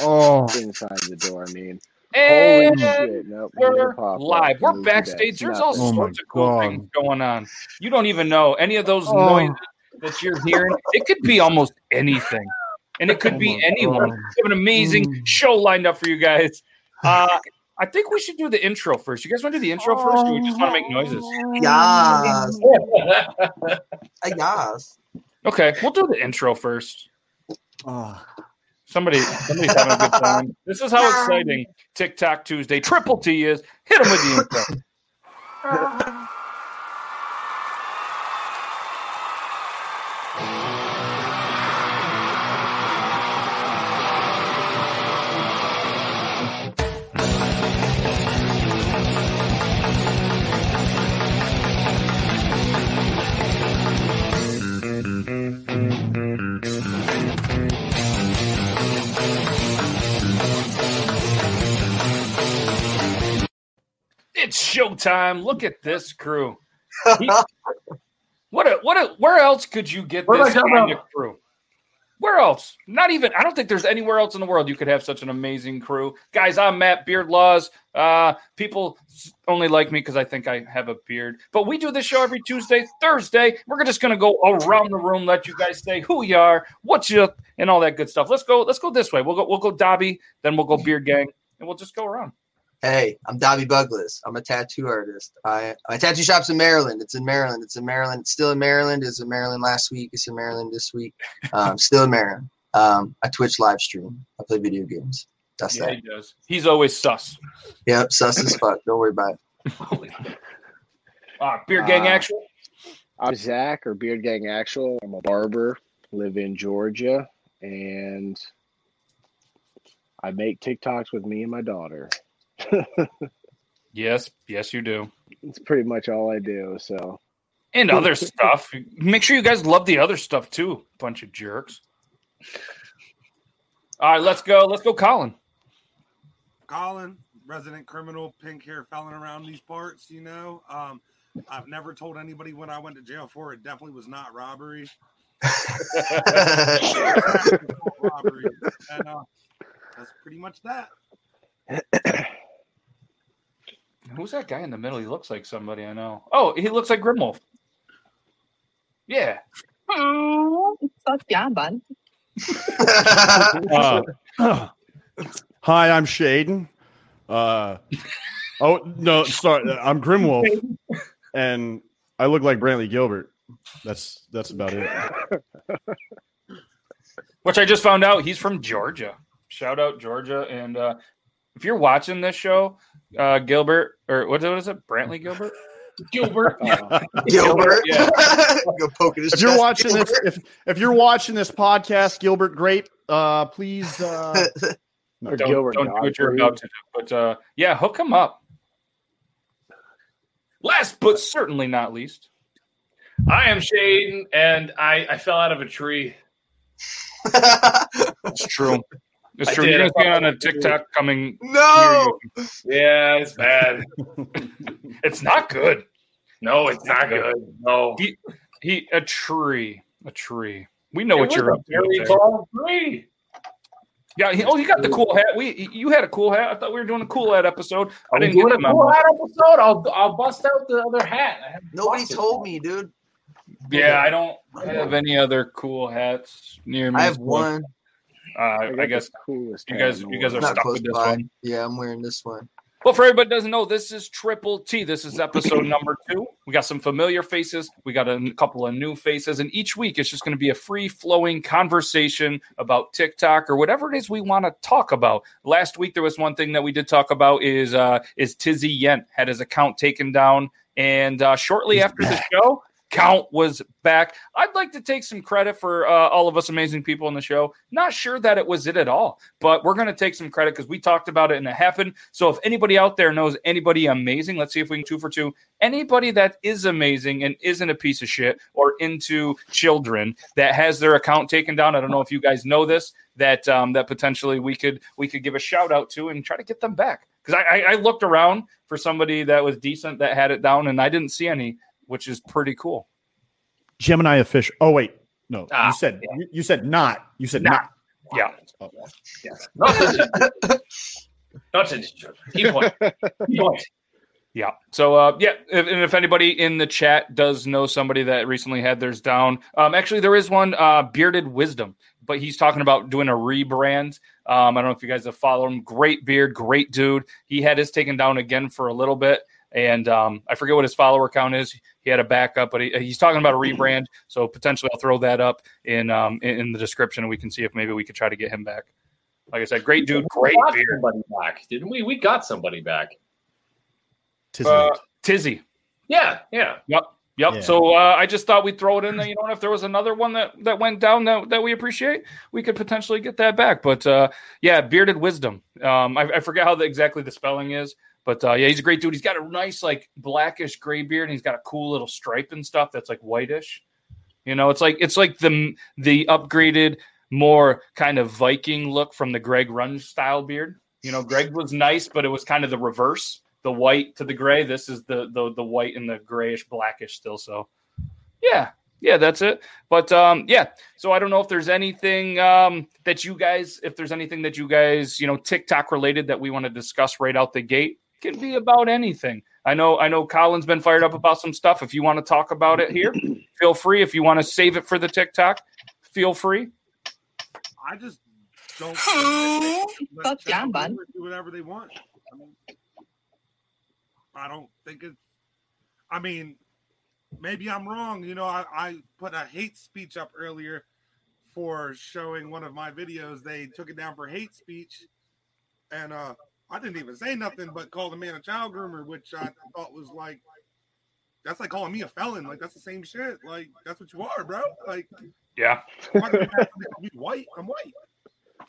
Oh, inside the door. I mean, And holy shit! Nope, we're live. We're and do that. backstage. There's all Nothing. sorts of cool God. things going on. You don't even know any of those Oh. noises that you're hearing. It could be almost anything, and it could Oh be anyone. God. We have an amazing Mm. show lined up for you guys. Uh, I think we should do the intro first. You guys want to do the intro first, or we just want to make noises? Yes. yes. Okay, we'll do the intro first. Somebody, somebody's having a good time. This is how exciting TikTok Tuesday Triple T is. Hit him with the intro. showtime. Look at this crew. He- what a what a where else could you get this kind of crew? Where else? Not even I don't think there's anywhere else in the world you could have such an amazing crew. Guys, I'm Matt Beard Laws. Uh people only like me because I think I have a beard. But we do this show every Tuesday, Thursday. We're just gonna go around the room, let you guys say who you are, what you and all that good stuff. Let's go, let's go this way. We'll go we'll go Dobby, then we'll go Beard Gang, and we'll just go around. Hey, I'm Dobby Bugles. I'm a tattoo artist. I my tattoo shop's in Maryland. It's in Maryland. It's in Maryland. It's still in Maryland. It's in Maryland last week. It's in Maryland this week. Um, still in Maryland. Um, I Twitch live stream. I play video games. That's Yeah, that. he does. He's always sus. Yep, sus as fuck. Don't worry about it. Uh, Beard Gang Uh, actual. I'm Zach or Beard Gang Actual. I'm a barber, live in Georgia, and I make TikToks with me and my daughter. Yes, yes, you do. It's pretty much all I do. So And other stuff. Make sure you guys love the other stuff too. Bunch of jerks. All right, let's go. Let's go, Colin. Colin, resident criminal, pink hair felon around these parts, you know. Um, I've never told anybody what I went to jail for. It definitely was not robbery. robbery. And uh, that's pretty much that. Who's that guy in the middle? He looks like somebody I know. Oh, he looks like Grimwolf. Yeah. Oh, fuck yeah, bud. Uh, hi, I'm Shaden. Uh, oh no, sorry, I'm Grimwolf, and I look like Brantley Gilbert. That's that's about it. Which I just found out he's from Georgia. Shout out Georgia. And uh, if you're watching this show, uh, Gilbert, or what, what is it? Brantley Gilbert? Gilbert. Yeah. Gilbert. Yeah. Go poke his If you're chest, watching this, if if you're watching this podcast, Gilbert Grape, uh, please. Uh, no, don't, Gilbert don't do what you're about to do. But uh, yeah, hook him up. Last but certainly not least, I am Shane, and I, I fell out of a tree. It's true. It's true. You're I gonna see thought on a that was TikTok coming. No. Yeah, it's bad. It's not good. No, it's not good. No. He, he a tree, a tree. We know It what you're up to. very tall tree. Yeah. He, oh, you got the cool hat. We you had a cool hat. I thought we were doing a cool hat episode. I Are didn't get doing a cool hat episode? I'll I'll bust out the other hat. I Nobody told me, dude. Yeah, I don't have any other cool hats near me. I have so, one. Uh, got I guess coolest you guys you guys are. Not stuck close with this by. one. Yeah, I'm wearing this one. Well, for everybody doesn't know, this is Triple T. This is episode number two. We got some familiar faces. We got a couple of new faces, and each week it's just going to be a free flowing conversation about TikTok or whatever it is we want to talk about. Last week there was one thing that we did talk about is uh, is Tizzy Ent had his account taken down, and uh, shortly after the show. Count was back. I'd like to take some credit for uh, all of us amazing people in the show. Not sure that it was it at all, but we're going to take some credit because we talked about it and it happened. So if anybody out there knows anybody amazing, let's see if we can two for two. Anybody that is amazing and isn't a piece of shit or into children that has their account taken down. I don't know if you guys know this that um, that potentially we could we could give a shout out to and try to get them back because I, I looked around for somebody that was decent that had it down and I didn't see any, which is pretty cool. Gemini official. Oh wait, no. Ah, you said you, you said not. You said Not. not. Yeah. Oh. Yes. Not Not to Keep going. Keep going. Yeah. So, uh, yeah, if, and if anybody in the chat does know somebody that recently had theirs down, um, actually there is one, uh, Bearded Wisdom, but he's talking about doing a rebrand. Um, I don't know if you guys have followed him. Great beard, great dude. He had his taken down again for a little bit, and um, I forget what his follower count is. He had a backup, but he, he's talking about a rebrand. So potentially, I'll throw that up in um, in, in the description, and we can see if maybe we could try to get him back. Like I said, great dude, We great got beard. somebody back, didn't we? We got somebody back. Tizzy. Uh, Tizzy. Yeah, yeah. Yep. Yep. Yeah. So uh, I just thought we'd throw it in there. You know, if there was another one that that went down that, that we appreciate, we could potentially get that back. But uh, yeah, bearded wisdom. Um, I, I forget how the, exactly the spelling is, but uh, yeah, he's a great dude. He's got a nice like blackish gray beard, and he's got a cool little stripe and stuff that's like whitish. You know, it's like it's like the the upgraded, more kind of Viking look from the Greg Runge style beard. You know, Greg was nice, but it was kind of the reverse the white to the gray. This is the the the white and the grayish blackish still. So yeah, yeah, that's it. But um, yeah, so I don't know if there's anything um, that you guys, if there's anything that you guys, you know, TikTok related that we want to discuss right out the gate. Can be about anything. I know. I know. Colin's been fired up about some stuff. If you want to talk about it here, feel free. If you want to save it for the TikTok, feel free. I just don't let Fuck yeah, channel bud. do whatever they want. I, mean, I don't think it's. I mean, maybe I'm wrong. You know, I, I put a hate speech up earlier for showing one of my videos. They took it down for hate speech, and uh I didn't even say nothing but called the man a child groomer, which I thought was like. That's like calling me a felon. Like that's the same shit. Like that's what you are, bro. Like Yeah. why do you have to be white. I'm white.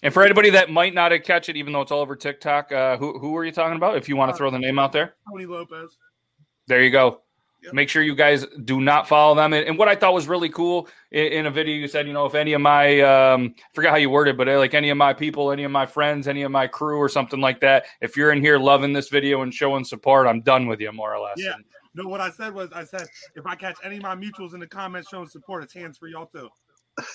And for anybody that might not have catch it, even though it's all over TikTok, uh, who who are you talking about? If you want to throw the name out there. Tony Lopez. There you go. Make sure you guys do not follow them. And, and what I thought was really cool in, in a video, you said, you know, if any of my, um, I forgot how you worded, but uh, like any of my people, any of my friends, any of my crew, or something like that, if you're in here loving this video and showing support, I'm done with you, more or less. Yeah. No, what I said was I said if I catch any of my mutuals in the comments showing support, it's hands for y'all too.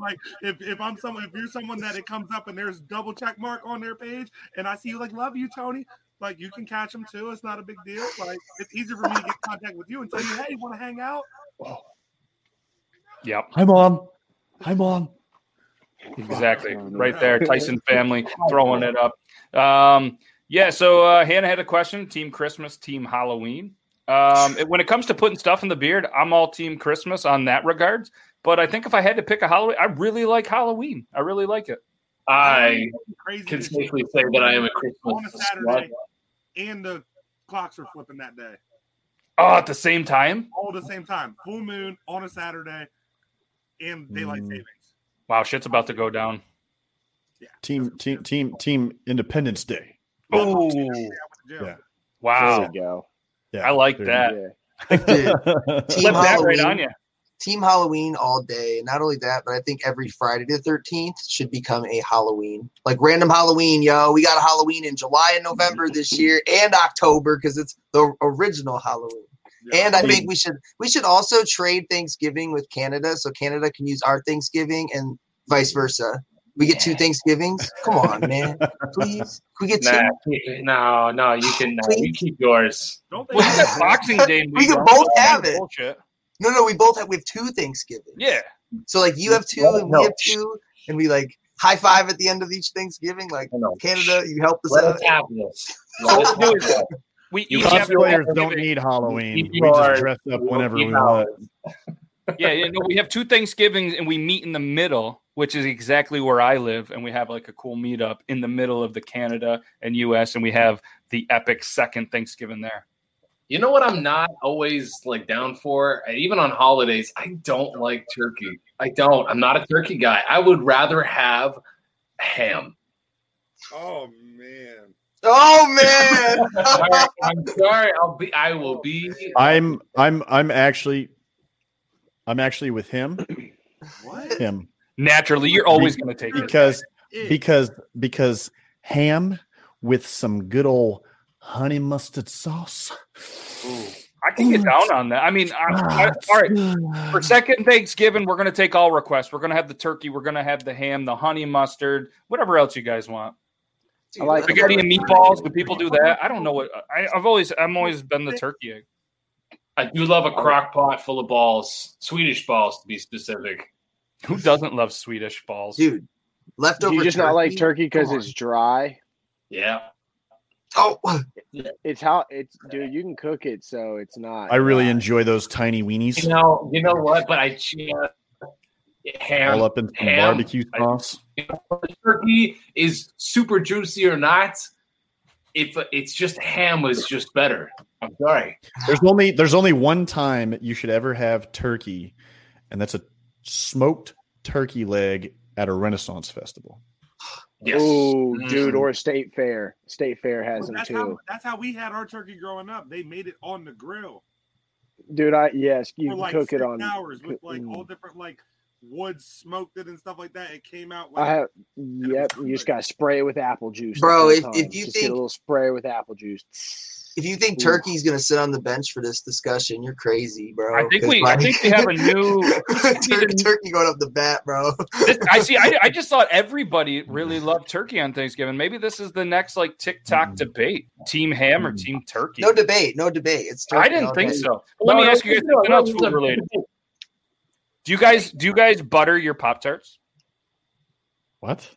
Like if, if I'm someone if you're someone that it comes up and there's double check mark on their page and I see you like love you Tony like you can catch them too it's not a big deal like it's easier for me to get in contact with you and tell you hey you want to hang out Yep. Hi, mom. Hi, mom. Exactly. Right there. Tyson family throwing it up. Um, yeah. So uh, Hannah had a question Team Christmas, Team Halloween. Um, it- when it comes to putting stuff in the beard, I'm all Team Christmas on that regards. But I think if I had to pick a Halloween, I really like Halloween. I really like it. I can safely say that I am a on a Christmas. Saturday and the clocks are flipping that day Oh, at the same time? all at the same time full moon on a Saturday and daylight Mm. savings Wow, shit's about to go down. Team, team, team, team. Independence Day. Oh, Yeah. wow. There we go. Yeah. I like there that. Yeah. Dude, Flip Team that right on you. Team Halloween all day. Not only that, but I think every Friday the 13th should become a Halloween. Like random Halloween, yo. We got a Halloween in July and November this year and October because it's the original Halloween. And I think we should we should also trade Thanksgiving with Canada so Canada can use our Thanksgiving and vice versa. We get two Thanksgivings. Come on, man. Please. Can we get two? Nah, keep- no, no, you can no, you keep yours. Don't Well, you Boxing Day. and We can both have it. Bullshit. No, no, we both have we have two Thanksgivings. Yeah. So like you have two and we have two, and we like high five at the end of each Thanksgiving. Like Canada, you help us Let out. us have this. Let us have this. We You each have have your Cosplayers don't need Halloween. We just dress up whenever we want. yeah, you know, we have two Thanksgivings and we meet in the middle, which is exactly where I live, and we have like a cool meetup in the middle of the Canada and US, and we have the epic second Thanksgiving there. You know what I'm not always like down for? Even on holidays, I don't like turkey. I don't. I'm not a turkey guy. I would rather have ham. Oh man. Oh man. All right, I'm sorry. I'll be. I will be. I'm I'm I'm actually I'm actually with him. What? Him. Naturally, you're always going to take it. because because because ham with some good old honey mustard sauce. I can get down on that. I mean, I, ah, I, all right. For second Thanksgiving, we're going to take all requests. We're going to have the turkey. We're going to have the ham, the honey mustard, whatever else you guys want. I like Spaghetti and meatballs. Do people do that? I don't know what. I, I've always, I'm always been the turkey egg. I do love a crock pot full of balls, Swedish balls to be specific. Who doesn't love Swedish balls, dude? Leftover. Do you just not like turkey because it's dry? Yeah. Oh, It's how it's dude. You can cook it so it's not. I really enjoy those tiny weenies You know. You know what? But I can't. Ham. all up in some ham. barbecue sauce. you know, the turkey is super juicy or not. If it's just ham was just better. I'm sorry. There's only there's only one time you should ever have turkey, and that's a smoked turkey leg at a Renaissance festival. Yes. Oh, dude, Mm. or State Fair. State Fair has Well, them that's too. how that's how we had our turkey growing up. They made it on the grill Dude, I yes, you for can like cook six it on. hours with like mm. all different like wood smoked it and stuff like that. It came out. I have. Yep, you just gotta spray it with apple juice, Bro, if- if you just get a little spray with apple juice. If you think Turkey's gonna sit on the bench for this discussion, you're crazy, bro. I think 'Cause we, I think we have a new. Tur- turkey going up the bat, bro. This, I see. I, I just thought everybody really loved turkey on Thanksgiving. Maybe this is the next like TikTok mm. debate: Team Ham or mm. Team Turkey. No debate, no debate. It's turkey I didn't all think day. so. But let me ask you guys something else food related. Do you guys do you guys butter your pop tarts? What?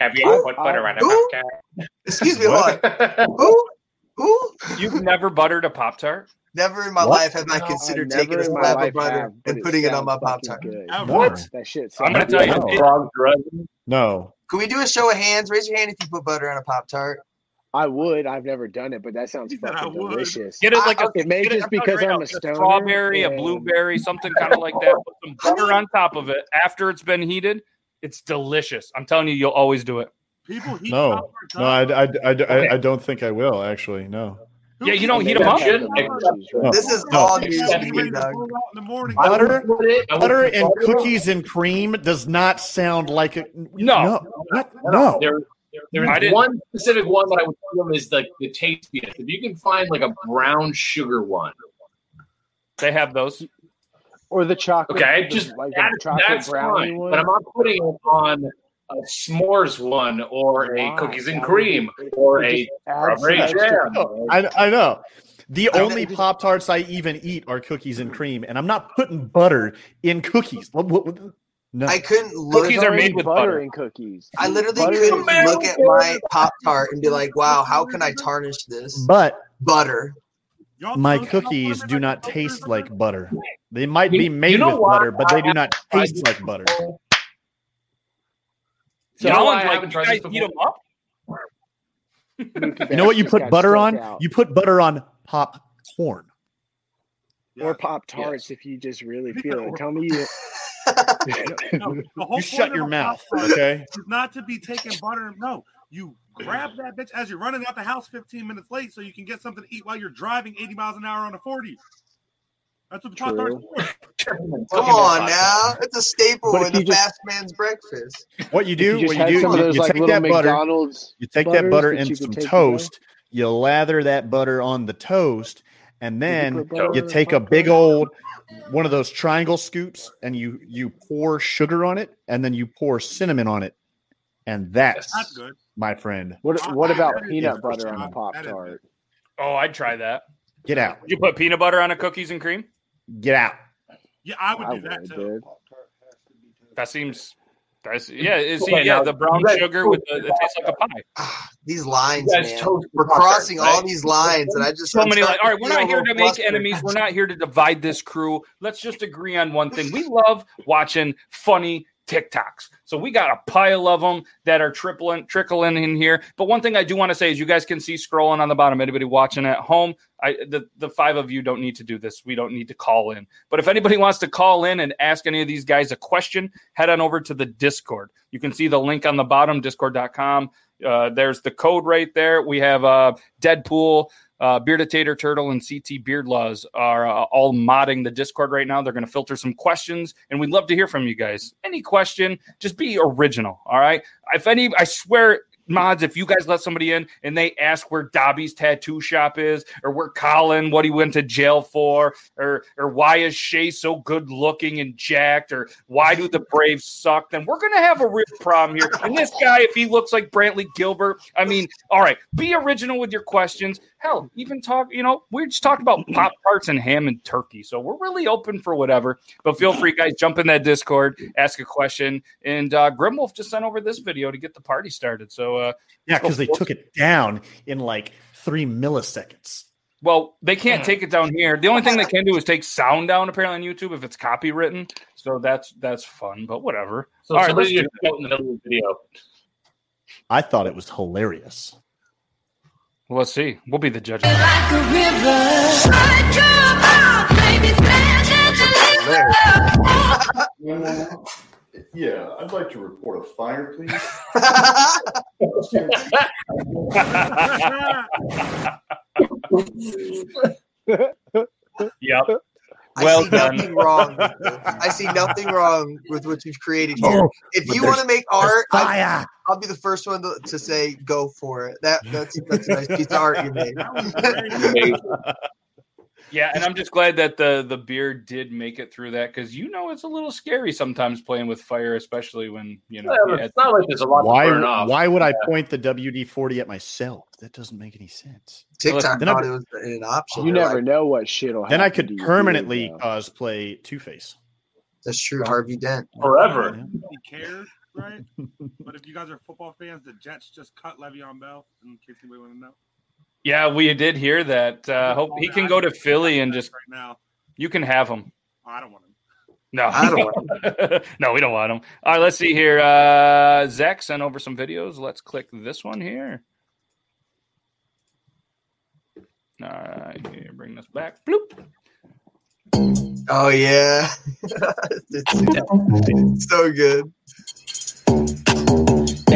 Have you I- ever put butter on a Who? podcast? Excuse me, hold on. Who? Who? You've never buttered a pop tart? Never in my What? life have I No, considered never taking a in my slab of butter have, but and putting it on my pop tart. What? That shit. I'm gonna tell you, good. it- No. Can we do a show of hands? Raise your hand if you put butter on a pop tart. I would. I've never done it, but that sounds He said I fucking delicious. Get it like a, It may get it- just I'm telling you because right I'm now, a get stoner strawberry, a blueberry, something kind of like that. Put some butter on top of it after it's been heated. It's delicious. I'm telling you, you'll always do it. People heat No. Pop-Tarts No, I, up. I, I, I, I don't think I will actually. No. Who Yeah, you don't heat them up. Shit. No. This is No. all news You to me, ready to dog. roll out in the morning. I Butter- put it- I would Butter and butter cookies and cream does not sound like a No. no. What? No. There, there I one specific one that I would tell them is like the tastiest. If you can find like a brown sugar one, They have those. Or the chocolate. okay, just like that, the chocolate that's brownie fine. one. But I'm not putting it on a s'mores one or a cookies and That would be- cream or it a strawberry some extra- jam. Oh, I, I know. The I only Pop Tarts I even eat are cookies and cream, and I'm not putting butter in cookies. What- what- what- No. I couldn't look. Cookies are made with butter butter. in cookies. I literally Butter couldn't is- look at my pop tart and be like, "Wow, how can I tarnish this?" but Butter. My cookies do not taste like butter. They might You- be you made know with what? butter, but they do not taste like butter. You know Y'all, like, haven't tried this before? them? You know what you put butter on? out. You put butter on popcorn. or Pop Tarts if you just really feel it. Tell me you. No, You shut your mouth, okay? not to be taking butter. No, you grab that bitch as you're running out the house 15 minutes late so you can get something to eat while you're driving 80 miles an hour on a 40. That's what the Pop Tarts Come on now, it's a staple But if in the just- fast man's breakfast. What you do, you what you do, you, those, you like, take little that butter, McDonald's you take that butter and some could take away. toast. You lather that butter on the toast, and then put butter you take a big old one of those triangle scoops, and you you pour sugar on it, and then you pour cinnamon on it, and that's, That's good. my friend. What what about peanut butter on a Pop. Tart? Oh, I'd try that. Get out, Would you put peanut butter on a cookies and cream? Get out. Yeah, I would I do that would, too. dude. That seems. That's yeah. Is Okay, yeah now, the brown you guys- sugar with the it tastes like a pie. Ah, These lines, man. toast We're the Pop-Tarts, crossing all right? these lines, and I just So I'm many like, all right, we're not here to make flustered. enemies. We're not here to divide this crew. Let's just agree on one thing. We love watching funny TikToks. So we got a pile of them that are tripling, trickling in here. But one thing I do want to say is you guys can see scrolling on the bottom. Anybody watching at home, I the, the five of you don't need to do this. We don't need to call in. But if anybody wants to call in and ask any of these guys a question, head on over to the Discord. You can see the link on the bottom, discord.com. Uh, there's the code right there. We have uh, Deadpool, uh, Tater Turtle, and CT Beard Laws are uh, all modding the Discord right now. They're going to filter some questions, and we'd love to hear from you guys. Any question, just be original. All right. If any, I swear. Mods, if you guys let somebody in and they ask where Dobby's tattoo shop is, or where Colin, what he went to jail for, or or why is Shay so good looking and jacked, or why do the Braves suck, then we're gonna have a real problem here. And this guy, if he looks like Brantley Gilbert, I mean, all right, be original with your questions. Hell, even talk, you know, we just talked about Pop Tarts and ham and turkey. So we're really open for whatever. But feel free, guys, jump in that Discord, ask a question. And uh Grimwolf just sent over this video to get the party started. So uh Yeah, because they took it down in like three milliseconds. well, they can't take it down here. The only thing they can do is take sound down apparently on YouTube if it's copywritten. So that's that's fun, but whatever. So All right, let's just do quote in the middle of the video. I thought it was hilarious. Well, let's see. We'll be the judge. Yeah, I'd like to report a fire, please. Yep. Well I Well see done. nothing wrong. I see nothing wrong with what you've created here. Oh, if you want to make art, I'll. I'll be the first one to, to say go for it. That that's that's a nice piece of art you made. Yeah, and I'm just glad that the the beard did make it through that because you know it's a little scary sometimes playing with fire, especially when you know. Yeah, it's not like there's a lot to Why? burn off. Why would I point the WD forty at myself? That doesn't make any sense. TikTok Then I- thought it was an option. You They're never like, know what shit'll happen. Then I could permanently though. cosplay Two Face. That's true. Harvey Dent. Forever. Nobody cares, right? but if you guys are football fans, the Jets just cut Le'Veon Bell. In case anybody want to know, Yeah, we did hear that. Uh, hope he can go to Philly and just right now, you can have him. I don't want him. No, I don't want him. no, we don't want him. All right, let's see here. Uh, Zach sent over some videos. Let's click this one here. All right, here, bring this back. Bloop. Oh yeah, it's, it's so good.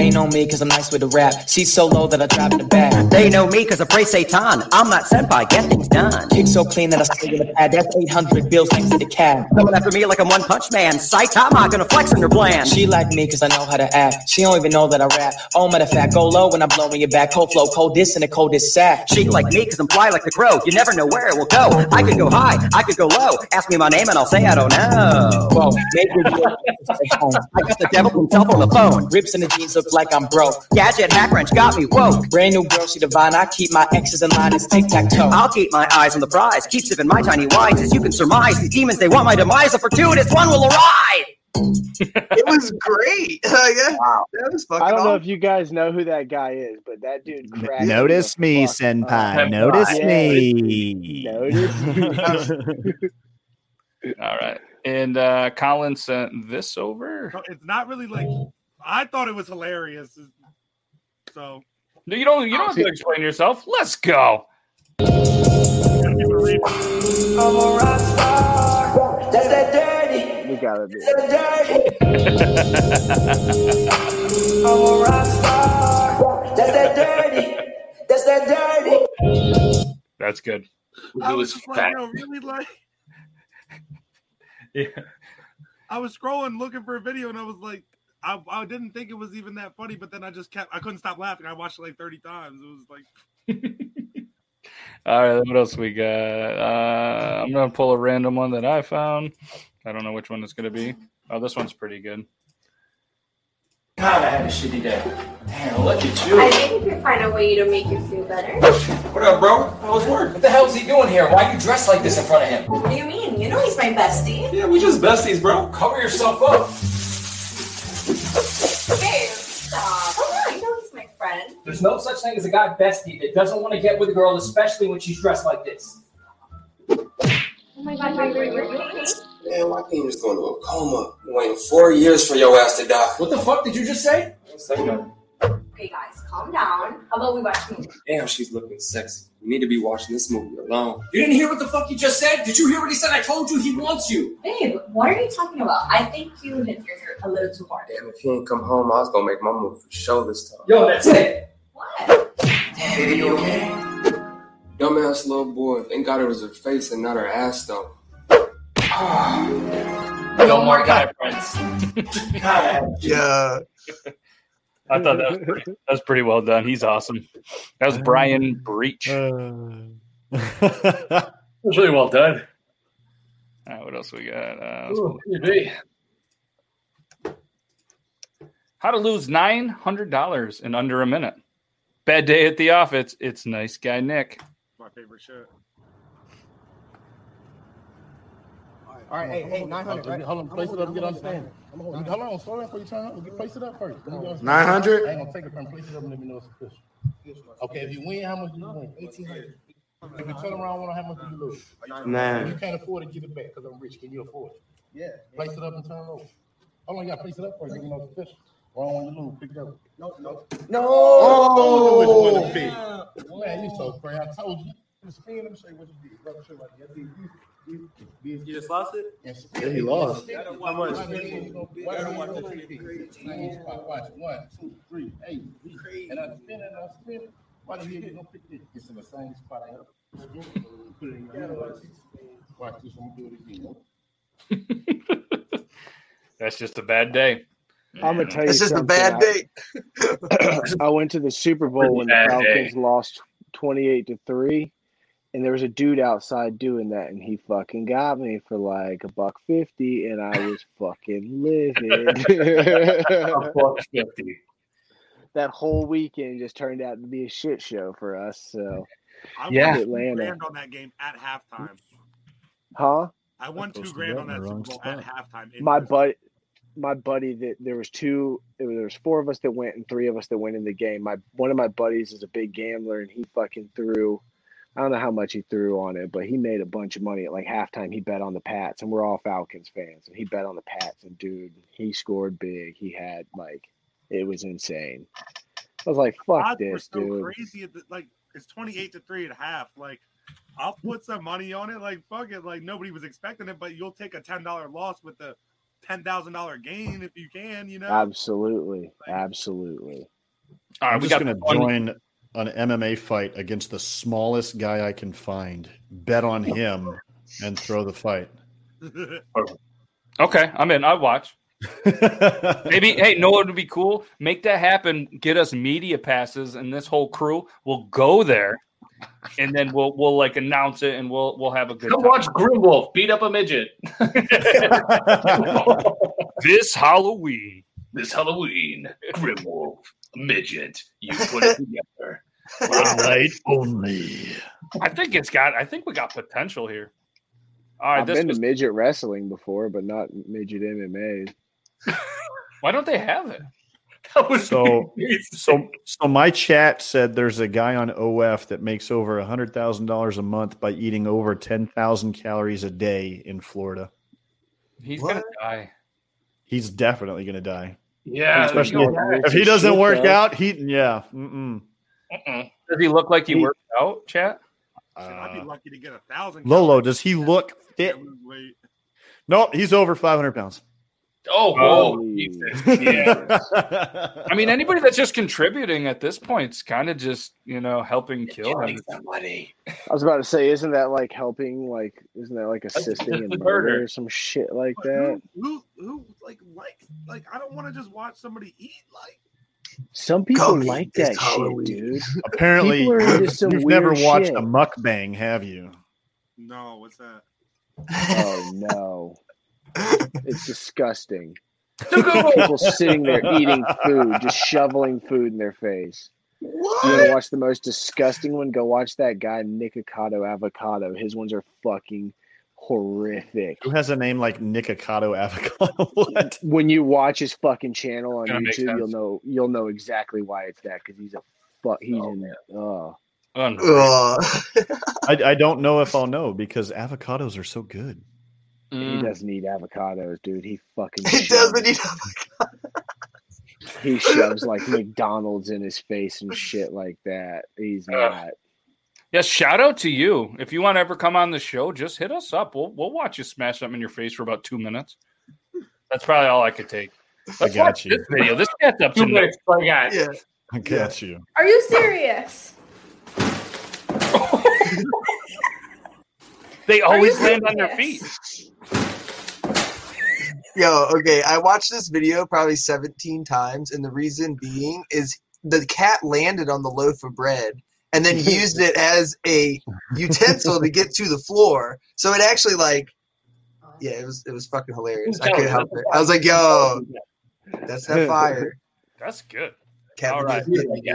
They know me cause I'm nice with the rap. She's so low that I drive in the back. They know me cause I pray Satan. I'm not senpai, get things done. Kick so clean that I stay in the pad. That's 800 bills next to the cab. Coming after me like I'm one punch man. Saitama gonna flex on her bland. She like me cause I know how to act. She don't even know that I rap. Oh, matter of fact, go low when I'm blowing your back. Cold flow, cold this and a coldest sack. She like me cause I'm fly like the crow. You never know where it will go. I could go high, I could go low. Ask me my name and I'll say I don't know. Whoa, maybe I got the devil himself on the phone. Rips in the jeans look like I'm broke. Gadget hack wrench got me woke. Brand new girl, she divine. I keep my exes in line. It's tic tac toe. I'll keep my eyes on the prize. Keep sipping my tiny wines. As you can surmise, the demons they want my demise. A fortuitous one will arrive. It was great. yeah, Wow. that was fucking. I don't know if you guys know who that guy is, but that dude cracked Notice me, fuck senpai. up. Notice Yeah. me. Notice me. All right, and uh, Colin sent this over. It's not really like I thought it was hilarious. So No, you don't. You don't have to explain yourself. Let's go. That's that dirty. we gotta be. I'm a rock star. That's that dirty. That's that dirty. That's good. I was was just like, really like Yeah. I was scrolling looking for a video and I was like, I, I didn't think it was even that funny, but then I just kept, I couldn't stop laughing. I watched it like 30 times. It was like, All right, what else we got? Uh, I'm gonna pull a random one that I found. I don't know which one it's gonna be. Oh, this one's pretty good. God, I had a shitty day. Damn, look at you. I think we can find a way to make you feel better. What up, bro? How was work? What the hell is he doing here? Why are you dressed like this in front of him? What do you mean? You know he's my bestie. Yeah, we just besties, bro. Cover yourself up. Babe, stop. Oh, yeah, you know he's my friend. There's no such thing as a guy bestie that doesn't want to get with a girl, especially when she's dressed like this. Oh my god, wait, wait, wait, wait. Man, why can't you just go into a coma? Waiting four years for your ass to die. What the fuck did you just say? Okay, guys, calm down. How about we watch a movie? Damn, she's looking sexy. You need to be watching this movie alone. You didn't hear what the fuck he just said? Did you hear what he said? I told you he wants you. Babe, what are you talking about? I think you hit your a little too hard. Damn, if he ain't come home, I was gonna make my move for show this time. Yo, that's it. What? Baby, you okay? Dumbass little boy. Thank God it was her face and not her ass, though. No more guy friends. Yeah. I thought that was pretty, that was pretty well done. He's awesome. That was Brian Breach. It was really well done. All right, what else we got? Uh, Ooh. How to lose nine hundred dollars in under a minute. Bad day at the office. It's nice guy Nick. my favorite shirt. All right, hey, hey, 900, right? Hold on, place it up and get understanding. Hold on, hold on, slow down before you turn up. Place it up first. Let me get understanding. 900? I ain't gonna take it from place it up and let me know it's official. Okay, if you win, how much do you win? 1800. If you turn around, wanna how much do you lose? Nah. You can't afford to get it back because I'm rich. Can you afford it? Yeah. Place it up and turn it over. Hold on, you gotta place it up first. Let me know it's official. Wrong one you lose, pick it up. No, no. No! Oh! Man, you so crazy. I told you. You spin, let me show you what you did. Brother, show you what you did. You, you, you just lost it? Yeah, he lost. How much? Watch it. One, two, three, eight. And I spin it, I spin it. Why the hell you gonna pick this? It's in the same spot I have. Put it in your hand. Watch this one, do it again. That's just a bad day. I'm gonna tell you. It's just a bad I- day. I went to the Super Bowl when the Falcons day. lost 28 to 3 and there was a dude outside doing that and he fucking got me for like a buck 50 and I was fucking livid. that whole weekend just turned out to be a shit show for us. So I Yeah. won two Atlanta. grand on that game at halftime. Huh? I won two grand on that the Super wrong Bowl at halftime. my person. buddy my buddy that there was two there was four of us that went and three of us that went in the game my one of my buddies is a big gambler and he fucking threw i don't know how much he threw on it but he made a bunch of money at like halftime he bet on the pats and we're all falcons fans and he bet on the pats and dude he scored big he had like it was insane i was like fuck odds were this so dude crazy. At the, like it's twenty eight to three at half. Like I'll put some money on it. Like fuck it. Like nobody was expecting it, but you'll take a ten dollar loss with the ten thousand dollar gain if you can. You know. absolutely absolutely All right, I'm we just going to join an MMA fight against the smallest guy I can find. Bet on him and throw the fight. Okay, I'm in. I'll watch. Maybe, hey, know what would be cool? Make that happen. Get us media passes, and this whole crew will go there, and then we'll we'll like announce it, and we'll we'll have a good Come time. watch Grimwolf beat up a midget this Halloween. this Halloween. Grimwolf, a midget. You put it together. One Night only. I think it's got. I think we got potential here. All right, i've this been was, to midget wrestling before but not midget mma why don't they have it? That was So, so, so my chat said there's a guy on OF that makes over a hundred thousand dollars a month by eating over ten thousand calories a day in Florida. He's What? gonna die. He's definitely going to die. yeah. Especially you know, if he doesn't work though. out, he yeah. Mm-mm. mm-mm. Does he look like he, He- worked out, chat? Shit, I'd be Uh, lucky to get a thousand. Lolo, does he look fit? lose weight. Nope, he's over five hundred pounds. Oh, whoa. Yeah. I mean, anybody that's just contributing at this point is kind of just you know helping kill him. somebody. I was about to say, isn't that like helping? Like, isn't that like assisting in murder. murder or some shit like that? Who who like like like I don't want to just watch somebody eat like Some people Cody, like that Halloween. shit, dude. Apparently, People are you've never watched shit. a mukbang, have you? no, what's that? Oh no, it's disgusting. People sitting there eating food, just shoveling food in their face. You want to What? watch the most disgusting one? Go watch that guy Nikocado Avocado. His ones are fucking horrific. Who has a name like Nikocado Avocado? what? When you watch his fucking channel on YouTube, you'll know you'll know exactly why it's that because he's a fuck. He's in. Oh, I, I don't know if I'll know because avocados are so good. He Mm. doesn't eat avocados, dude. He fucking. He doesn't eat avocados. He shoves like McDonald's in his face and shit like that. He's not. Yeah, shout out to you. If you want to ever come on the show, just hit us up. We'll we'll watch you smash something in your face for about two minutes. That's probably all I could take. Let's got watch you. this video. This cat's up to Two no- minutes. I got. Yeah. I got you. Are you serious? They always you land on their feet. Yo, okay, I watched this video probably 17 times, and the reason being is the cat landed on the loaf of bread and then used it as a utensil to get to the floor. So it actually like yeah, it was it was fucking hilarious. I couldn't help it. I was like, yo, that's that fire. That's good. Cat All right. video's getting me.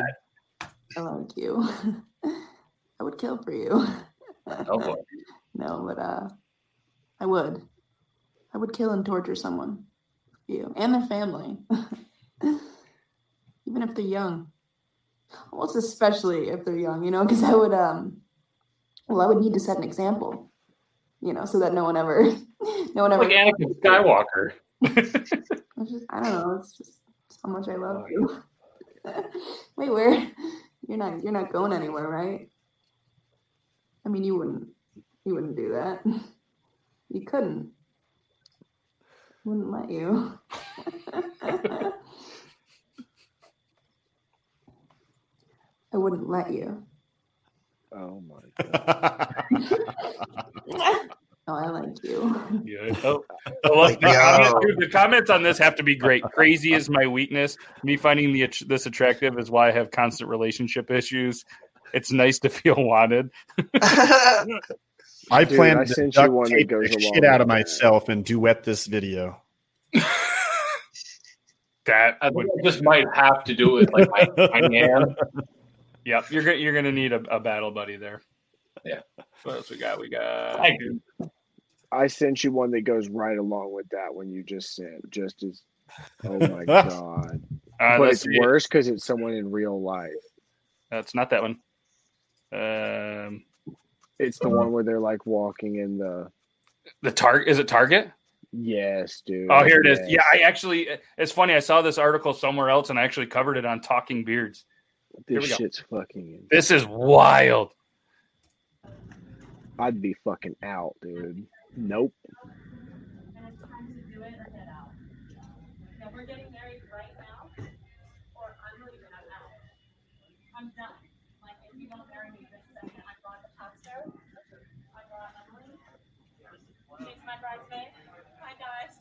I love you. I would kill for you. Oh, boy. no, but uh, I would. I would kill and torture someone you and their family, even if they're young. Almost especially if they're young, you know, because I would um, well, I would need to set an example, you know, so that no one ever, no one ever. Like Anakin Skywalker. Just, I don't know. It's just how much I love you. Wait, where? You're not. You're not going anywhere, right? I mean, you wouldn't. You wouldn't do that. You couldn't. Wouldn't let you. I wouldn't let you. Oh my god. Oh, I like you. Yeah. Oh, look, the, comments, dude, the comments on this have to be great. Crazy is my weakness. Me finding the, this attractive is why I have constant relationship issues. It's nice to feel wanted. I Dude, plan I to sent you duct one that tape goes the shit out of myself and duet this video. That I would, think I just might have to do it like my, my man. yep. You're gonna you're gonna need a, a battle buddy there. Yeah. What else we got? We got. I. I sent you one that goes right along with that one you just sent. Just as, oh my god! Uh, but it's see. worse because it's someone in real life. That's not that one. Um, It's the uh-huh. one where they're like walking in the. the target is it Target? Yes, dude. Oh, here it is. yes. Yeah, I actually. Uh, it's funny. I saw this article somewhere else, and I actually covered it on Talking Beards. This we go. shit's fucking. This is wild. I'd be fucking out, dude. Nope. we're getting married right now, or I'm leaving, I'm out. I'm done. Like, if you don't marry me this second, I brought the I brought Emily, she's my bridesmaid. Hi, guys.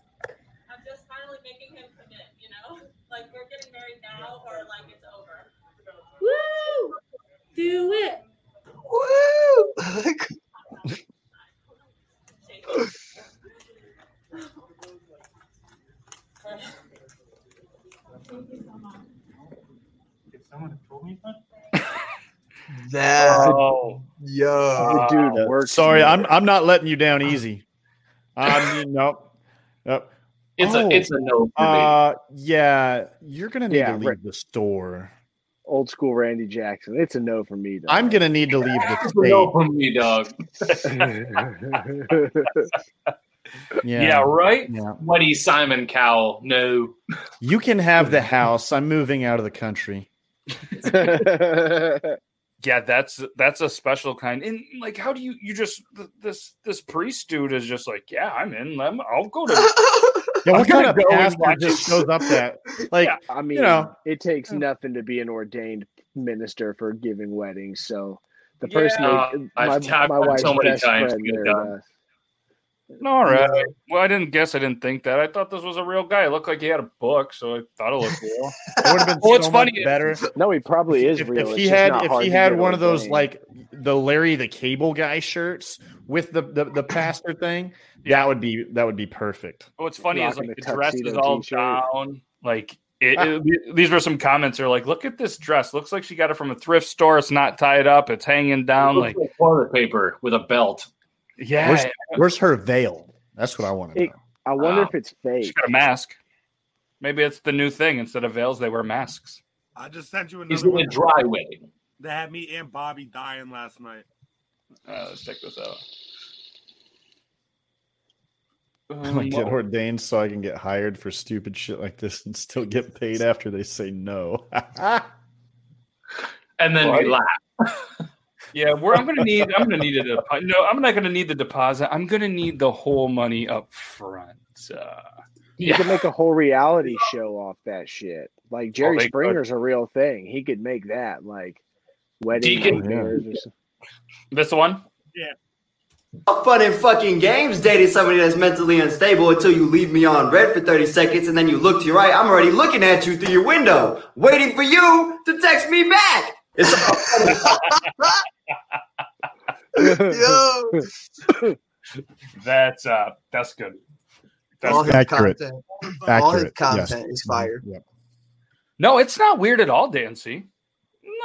I'm just finally making him commit, you know? Like, we're getting married now, or like it's over. Woo! Do it! Woo! That Oh, yo, dude, works. sorry, I'm I'm not letting you down easy. I mean, nope. Nope. It's Oh, a it's a no for me. Uh, yeah, you're gonna need Yeah, to leave right. the store. Old school Randy Jackson. It's a no for me. Dog. I'm gonna need to leave the It's a no for me, dog. Yeah, yeah, right. yeah. Sweaty Simon Cowell. No. You can have the house. I'm moving out of the country. Yeah, that's that's a special kind. And like, how do you you just th- this this priest dude is just like, yeah, I'm in. Let me- I'll go to Yeah, what I'm gonna kind of go pastor just shows up that like I mean, you know it takes nothing to be an ordained minister for giving weddings. So the Yeah. person, Uh, that- I've my, tapped my on wife's so many best times friend there done. Does. All right. Well, I didn't guess. I didn't think that. I thought this was a real guy. It looked like he had a book, so I thought it looked real. it would have been Well, it's so funny. much better. No, he probably is if, real. if he just had if he had one of those ordained. like the Larry the Cable Guy shirts with the the, the pastor thing, yeah. that would be that would be perfect. What's funny is like the the dress is all t-shirt. down. Like it, it- these were some comments. Are like, look at this dress. Looks like she got it from a thrift store. It's not tied up. It's hanging down. Like, toilet paper with a belt. Yeah, Where's, where's her veil? That's what I want to It- know. I wonder Wow. if it's fake. she fake. got a mask. Maybe it's the new thing. Instead of veils, they wear masks. I just sent you He's another in a dry wedding. that had me and Bobby dying last night. Uh, let's check this out. I'm gonna get ordained so I can get hired for stupid shit like this and still get paid after they say no. And then we laugh. Yeah, we're, I'm gonna need. I'm gonna need a deposit. No, I'm not gonna need the deposit. I'm gonna need the whole money up front. Uh, You can make a whole reality show off that shit. Like Jerry Oh, they could. Springer's a real thing. He could make that like wedding Deacon- nightmares or something. this one. Yeah. Fun and fucking games dating somebody that's mentally unstable until you leave me on red for 30 seconds and then you look to your right. I'm already looking at you through your window, waiting for you to text me back. It's all Yo, That's uh, that's good. That's all his. Accurate. content, all his content yes. is fire. Yep. No, it's not weird at all, Dancy.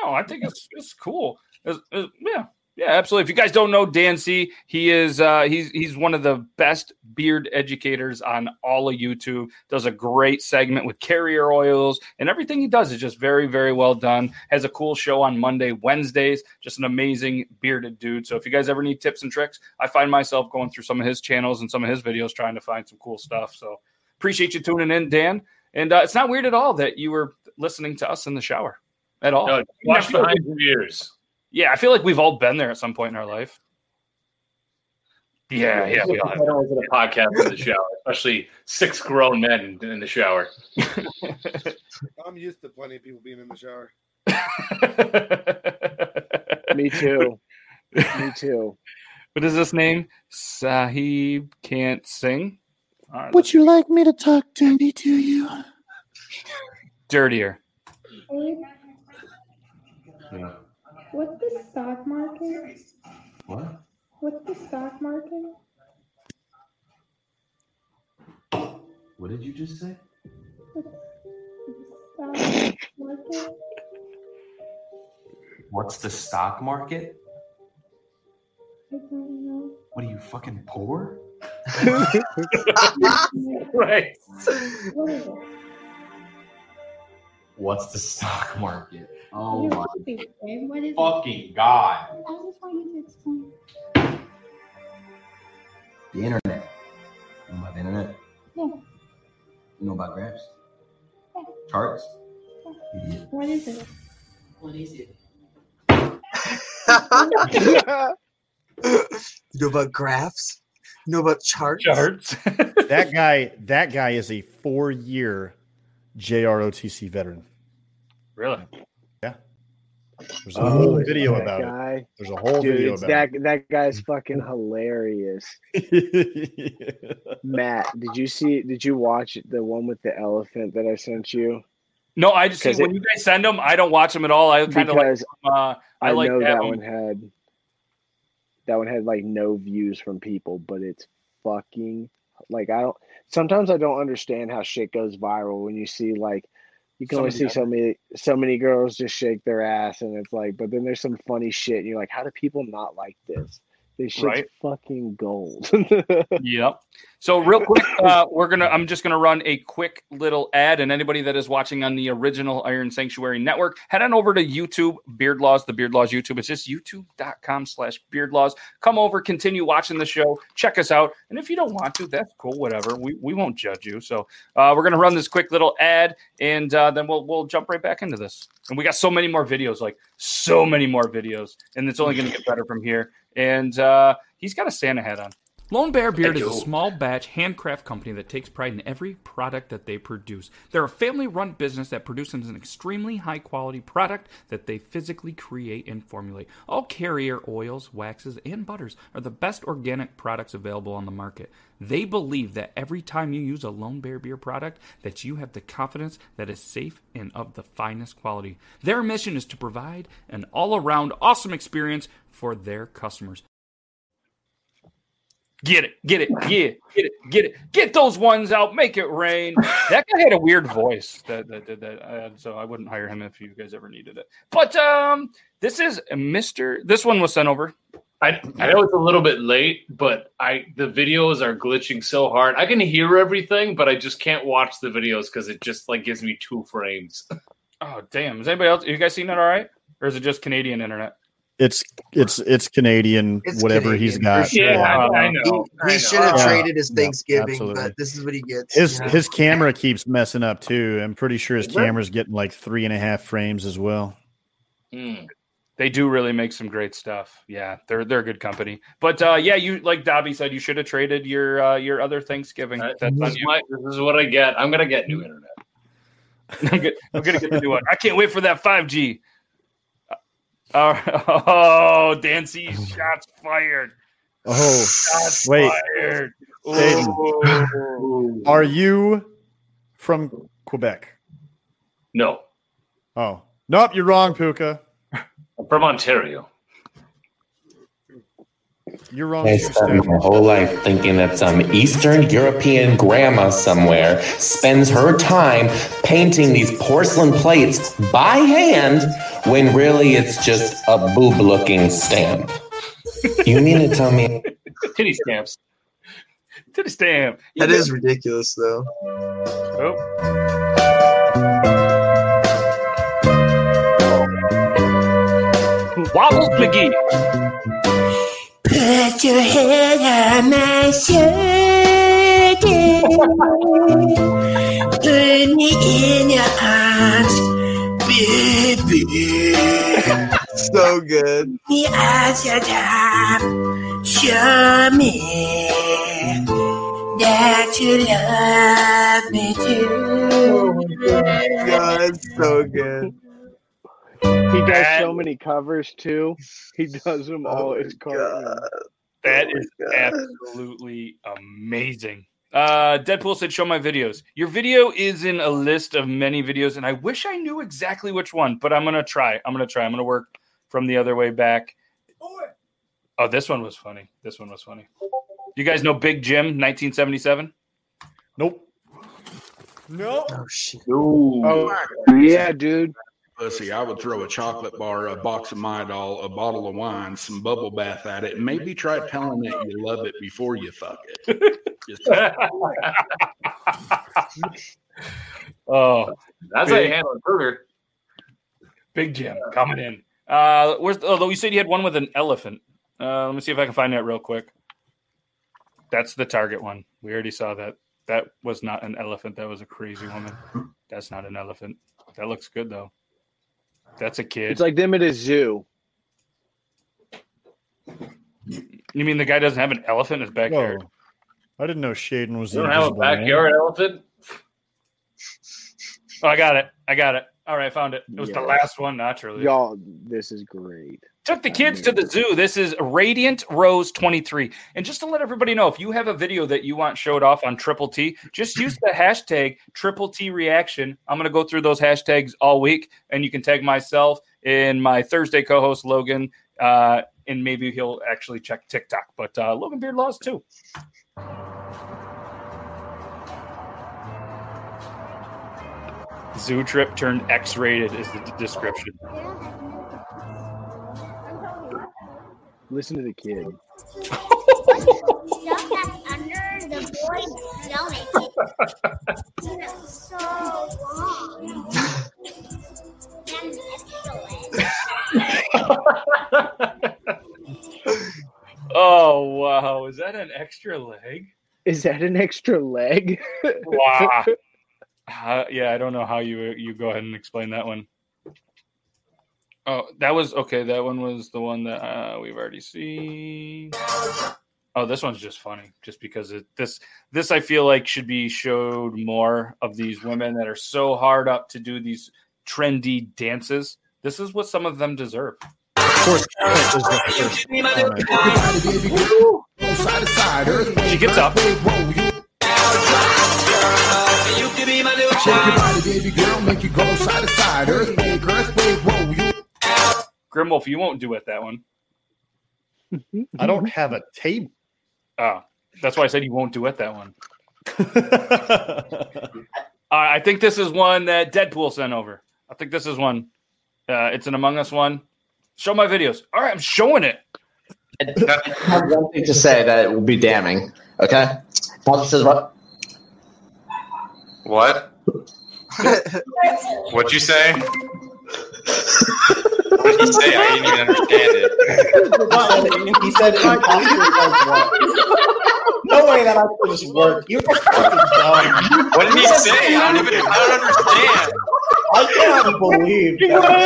No, I think it's it's cool. It's- it- yeah, yeah, absolutely. If you guys don't know Dancy, he is uh, he's he's one of the best beard educators on all of YouTube. Does a great segment with carrier oils, and everything he does is just very very well done. Has a cool show on Monday, Wednesdays. Just an amazing bearded dude. So if you guys ever need tips and tricks, I find myself going through some of his channels and some of his videos trying to find some cool stuff. So appreciate you tuning in, Dan. And uh, it's not weird at all that you were listening to us in the shower at all. No, behind your ears. Yeah, I feel like we've all been there at some point in our life. Yeah, yeah, we all I have. don't listen to podcasts in the shower, especially six grown men in the shower. I'm used to plenty of people being in the shower. Me too. Me too. What is this name? Sahib can't sing. All right, Would you like me to talk dirty to you? dirtier. Yeah. What's the stock market? What? What's the stock market? What did you just say? Stock market? What's the stock market? I don't know. What are you fucking poor? right. What is it? What's the stock market? Oh my stupid, babe. What is fucking god! it? I just want to explain. The internet. You know about the internet? Yeah. You know about graphs? Charts? Idiot. What is it? What is it? you know about graphs? You know about charts? Charts. that guy, that guy is a four-year JROTC veteran. Really? Yeah. There's a whole Oh, video about guy. it. There's a whole Dude, video about that that guy's fucking hilarious. Matt, did you see? Did you watch the one with the elephant that I sent you? No, I just see 'Cause when you guys send them, I don't watch them at all. I kind of like. Because Uh, I, I, like know that, that one. one had that one had like no views from people, but it's fucking like I don't. Sometimes I don't understand how shit goes viral when you see like you can only Somebody see so many so many girls just shake their ass, and it's like, but then there's some funny shit, and you're like, how do people not like this? This shit's Right. fucking gold. Yep. So real quick, uh, we're gonna. I'm just gonna run a quick little ad, and anybody that is watching on the original Iron Sanctuary Network, head on over to YouTube Beard Laws, the Beard Laws YouTube. It's just YouTube.com/slash Beard Laws. Come over, continue watching the show, check us out, and if you don't want to, that's cool. Whatever. We we won't judge you. So uh, we're gonna run this quick little ad, and uh, then we'll we'll jump right back into this. And we got so many more videos, like so many more videos, and it's only gonna get better from here. And uh, he's got a Santa hat on. Lone Bear Beard is a small batch handcraft company that takes pride in every product that they produce. They're a family run business that produces an extremely high quality product that they physically create and formulate. All carrier oils, waxes, and butters are the best organic products available on the market. They believe that every time you use a Lone Bear Beard product that you have the confidence that it's safe and of the finest quality. Their mission is to provide an all-around awesome experience for their customers. Get it, get it, yeah, get it, get it, get those ones out, make it rain. That guy had a weird voice that that did that, uh, so I wouldn't hire him if you guys ever needed it. But um, this is Mister. This one was sent over. I, I know it's a little bit late, but I the videos are glitching so hard. I can hear everything, but I just can't watch the videos because it just like gives me two frames. Oh damn! Is anybody else? Have You guys seen it all right, or is it just Canadian internet? It's it's it's Canadian, It's whatever he's Canadian, got. for sure. Yeah, I, I He, know. I he should have Yeah. traded his Thanksgiving, absolutely. but this is what he gets. His you know? his camera keeps messing up too. I'm pretty sure his Is camera's getting like three and a half frames as well. Hmm. They do really make some great stuff. Yeah, they're they're a good company. But uh, yeah, you like Dobby said, you should have traded your uh, your other Thanksgiving. That- That's this, is my, this is what I get. I'm gonna get new internet. I'm, good. I'm gonna get the new one. I can't wait for that 5G. Uh, oh, Dancy shots fired. Oh, Shots wait. fired. Aiden. Ooh. Are you from Quebec? No, Oh, nope, you're wrong, Puka. I'm from Ontario. You're wrong. I spent my whole life thinking that some Eastern European grandma somewhere spends her time painting these porcelain plates by hand when really it's just a boob looking stamp. You mean to tell me Titty stamps. To the stamp. that is ridiculous, though. Oh. Wobbles McGee. Put your head on my shoulder. Put me in your arms, baby. So good. Me at your top. Show me that you love me too. Oh my God, so good. He does That- so many covers too. He does them all. It's Cartman. That is absolutely amazing. Uh, Deadpool said, "Show my videos." Your video is in a list of many videos, and I wish I knew exactly which one, but I'm gonna try. I'm gonna try. I'm gonna work from the other way back. Oh, this one was funny. This one was funny. You guys know Big Jim, 1977? Nope. No. Oh shit. Oh yeah, dude. Pussy, I would throw a chocolate bar, a box of Midol, a bottle of wine, some bubble bath at it, and maybe try telling it you love it before you fuck it. Just- Oh, That's how you Big- handle a burger. Big Jim coming in. Uh, where's although you said you had one with an elephant. Uh, let me see if I can find that real quick. That's the target one. We already saw that. That was not an elephant. That was a crazy woman. That's not an elephant. That looks good though. That's a kid. It's like them at a zoo. you mean the guy doesn't have an elephant in his backyard? Whoa. I didn't know Shaden was You the don't have a invisible man. backyard elephant? Oh, I got it. I got it. All right, I found it. It was the last one, naturally. Y'all, this is great. Took the kids to the zoo. This is Radiant Rose 23. And just to let everybody know, if you have a video that you want showed off on Triple T, just use the hashtag Triple T Reaction. I'm going to go through those hashtags all week, and you can tag myself and my Thursday co host, Logan, uh, and maybe he'll actually check TikTok. But uh, Logan Beard Laws, too. Zoo trip turned X rated is the d- description. Listen to the kid. Stuff that's under the boy's stomach. You know, so long. And excellent. Oh, wow. Is that an extra leg? Is that an extra leg? Wow. Uh, yeah, I don't know how you you go ahead and explain that one. Oh, that was okay. That one was the one that uh, we've already seen. Oh, this one's just funny, just because it, this this I feel like should be showed more of these women that are so hard up to do these trendy dances. This is what some of them deserve. She gets up. Shake your body, baby girl, make you go side to side. Earthquake, earthquake, whoa, you. Grimwolf, you won't do it that one. I don't have a table. Oh, that's why I said you won't do it that one. Uh, I think this is one that Deadpool sent over. I think this is one. Uh, it's an Among Us one. Show my videos. All right, I'm showing it. I have one thing to say that it will be damning. Okay, Paul says what? What? What'd you say? what did he say? I didn't even understand it. he said No way that I could just work. You're fucking dumb. What did he say? I don't even. I don't understand. I cannot believe that.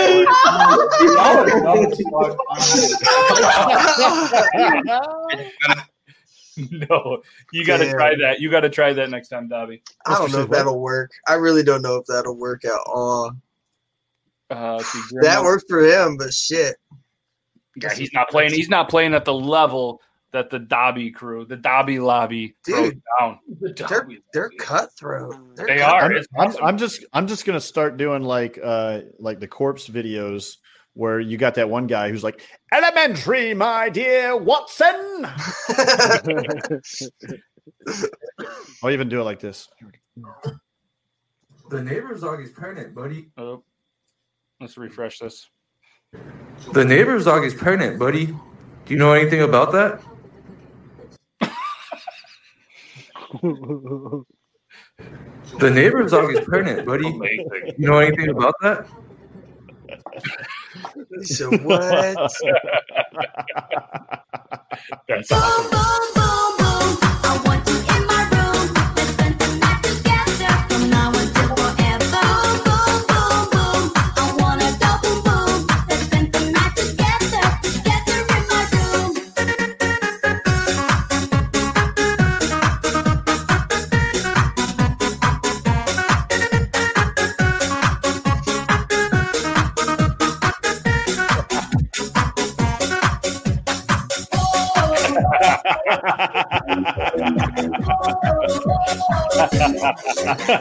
no, you got to Damn. try that. You got to try that next time, Dobby. I don't know if that'll work. I really don't know if that'll work at all. Uh, let's That Grimwolf. worked for him, but shit. Yeah, he's not playing. He's not playing at the level that the Dobby crew, the Dobby lobby, Dude, down. They're they're cutthroat. They're They are. I'm, It's I'm, I'm just I'm just gonna start doing like uh like the corpse videos where you got that one guy who's like elementary, my dear Watson. I'll even do it like this. The neighbor's dog is pregnant, buddy. Oh, let's refresh this. The neighbor's dog is pregnant, buddy. Do you know anything about that? The neighbor's dog is pregnant, buddy. You know anything about that? So what? That's awesome.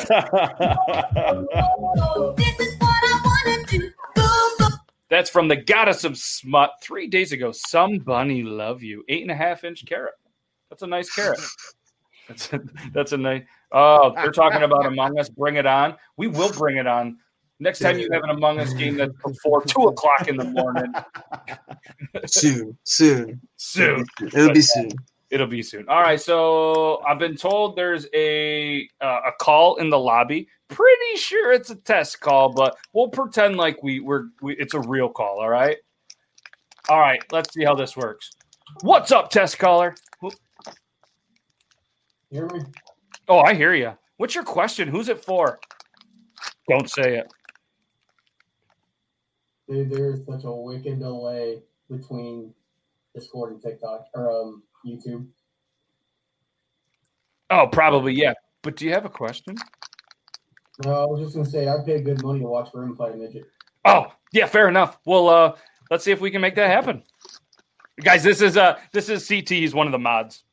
That's from the goddess of smut three days ago. Some bunny love you. Eight and a half inch carrot. That's a nice carrot. That's a, that's a nice. Oh, they're talking about Among Us. Bring it on. We will bring it on. Next time you have an Among Us game that's before two o'clock in the morning. soon, soon, Soon. It'll be soon. It'll be soon. All right. So I've been told there's a uh, a call in the lobby. Pretty sure it's a test call, but we'll pretend like we we're we, it's a real call. All right. All right. Let's see how this works. What's up, test caller? Hear me? Oh, I hear you. What's your question? Who's it for? Don't say it. Dude, there's such a wicked delay between Discord and TikTok or um YouTube. Oh, probably yeah. But do you have a question? No, I was just gonna say I paid good money to watch Room fight a midget. Oh, yeah, fair enough. Well, uh, let's see if we can make that happen. Guys, this is uh this is CT. He's one of the mods.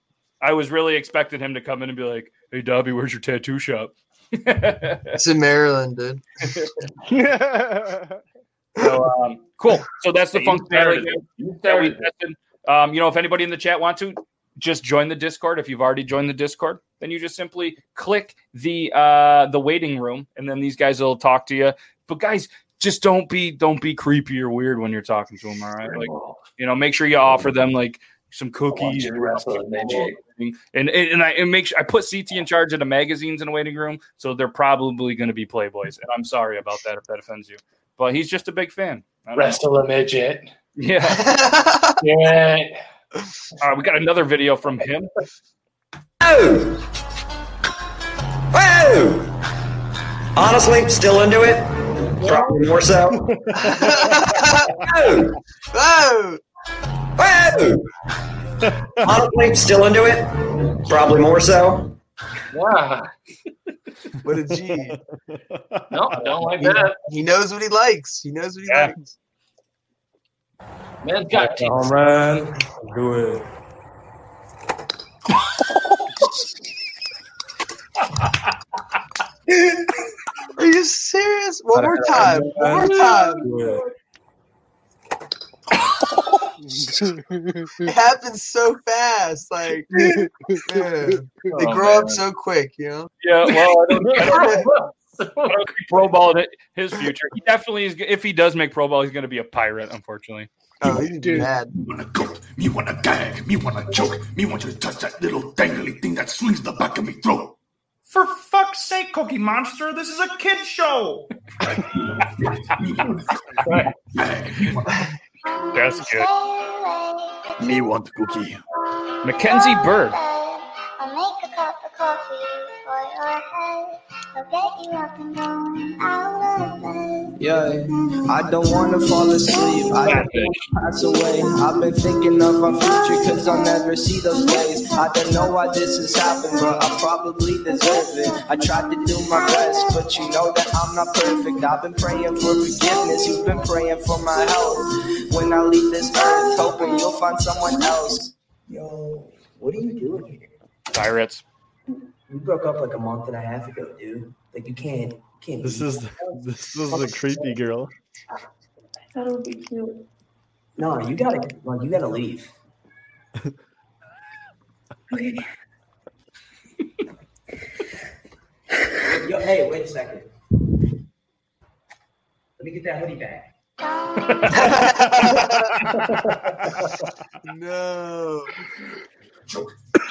I was really expecting him to come in and be like, "Hey, Dobby, where's your tattoo shop?" It's in Maryland, dude. So um, cool. So that's the You started functionality that we tested. Um, you know, if anybody in the chat want to, just join the Discord. If you've already joined the Discord, then you just simply click the uh, the waiting room, and then these guys will talk to you. But guys, just don't be don't be creepy or weird when you're talking to them. All right, like you know, make sure you offer them like some cookies and wrestle and and, and I and make sure I put CT in charge of the magazines in the waiting room, so they're probably going to be Playboys. And I'm sorry about that if that offends you, but he's just a big fan. Don't know. Wrestle a midget. Yeah. yeah. All right, we got another video from him. Oh! Whoa! Honestly, still into it. Probably more so. Whoa! Whoa! Whoa! Honestly, still into it. Probably more so. Wow. What a G. No, I don't like He- that. He knows what he likes. He knows what he Yeah. likes. Man's got teeth. Home run. Do it. Are you serious? One more time. One more time. It happens so fast. Like man, they Oh, grow up so quick, you know. Yeah, well, I don't, I don't, I don't see pro ball his future. He definitely is. If he does make pro ball, he's going to be a pirate. Unfortunately. Oh, he's mad. Me wanna goat, me wanna gag, me wanna choke, me want you to touch that little dangly thing that swings the back of me throat. For fuck's sake, Cookie Monster, this is a kid show. That's good. Me want cookie. Mackenzie Bird. I'll make a cup of coffee for your head. I'll get you up and going out of bed. Yeah, I don't wanna fall asleep. I don't wanna pass away. I've been thinking of our future cause I'll never see those days. I don't know why this has happened, but I probably deserve it. I tried to do my best, but you know that I'm not perfect. I've been praying for forgiveness, you've been praying for my health. When I leave this earth, hoping you'll find someone else. Yo, what are you doing here? Pirates. We broke up like a month and a half ago, dude. Like you can't, can't. This is this is the creepy girl. I thought it would be cute. No, you gotta, like, you gotta leave. Okay. Yo, hey, wait a second. Let me get that hoodie back. no.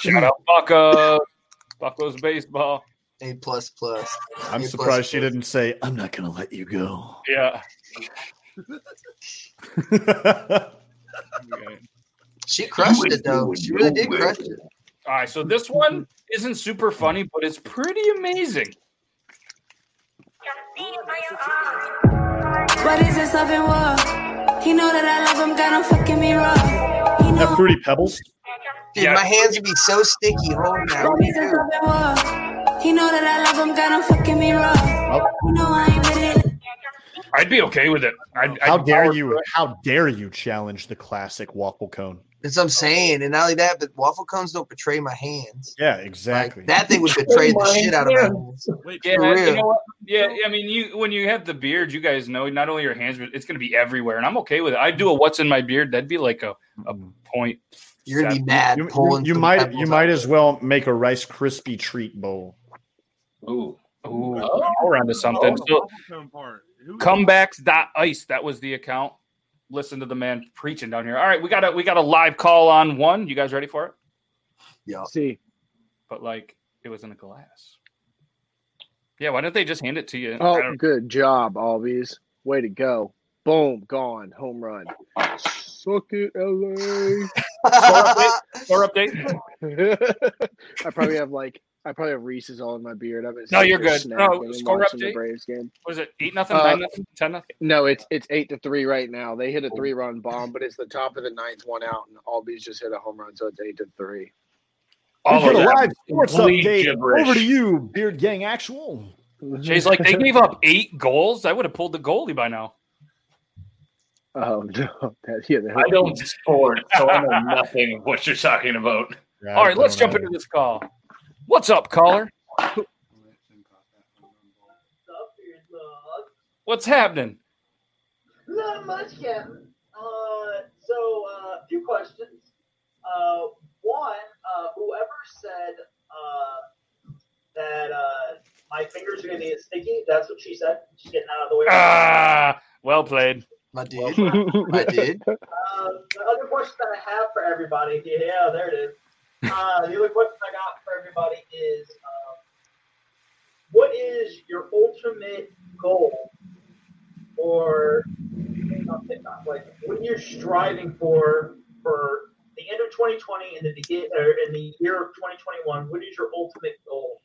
Shout out Bucko. Bucko's baseball. A plus plus. I'm A plus surprised she plus. didn't say, "I'm not gonna let you go." Yeah. She crushed it though. She really did crush it. All right, so this one isn't super funny, but it's pretty amazing. What is this love and war? He know that I love him, got him fucking me raw. He know Have fruity pebbles. Dude, my hands would be so sticky holding that. what is this love and war? He know that I love him, got him fucking me raw. Oh. You know I ain't with it. I'd be okay with it. I'd, How I'd dare you? it. How dare you challenge the classic waffle cone? That's what I'm saying. And not only that, but waffle cones don't betray my hands. Yeah, exactly. That thing would betray the shit out of my hands. Yeah, For you know what? Yeah, I mean, you when you have the beard, you guys know not only your hands, but it's going to be everywhere, and I'm okay with it. I'd do a what's in my beard. That'd be like a a mm. point. You're gonna be seven. mad You, you- pulling. you some might you might as well make a Rice Krispie treat bowl. Ooh, ooh, now we're onto something. Oh, So, the waffle part. Who- comebacks.ice. That was the account. Listen to the man preaching down here. All right, we got a we got a live call on one. You guys ready for it? Yeah. See. But like it was in a glass. Yeah, why don't they just hand it to you? Oh, good job, Albies. Way to go. Boom, gone. Home run. Suck it, LA. Score update. I probably have like I probably have Reese's all in my beard. I've been No, you're good. No, and score watching the update. Braves game. What is it? Eight nothing, Uh, nine nothing, ten nothing. No, it's it's eight to three right now. They hit a three run bomb, but it's the top of the ninth one out, and Albies just hit a home run, so it's eight to three. All For of the live sports update, gibberish. over to you, Beard Gang Actual. Jay's like they gave up eight goals. I would have pulled the goalie by now. Oh no, that, yeah, that, I don't sport, so I know nothing of what you're talking about. All right, let's jump into this call. What's up, caller? What's happening? Not much, Kevin. Uh, so, uh, a few questions. Uh, one, uh, whoever said uh, that uh, my fingers are going to get sticky, that's what she said. She's getting out of the way. Ah, well played. I did. I did. Uh, the other question that I have for everybody, yeah, there it is. Uh, the other question I got for everybody is, uh, what is your ultimate goal, or not TikTok, like what you're striving for for the end of 2020 and the begin or in the year of 2021? What is your ultimate goal?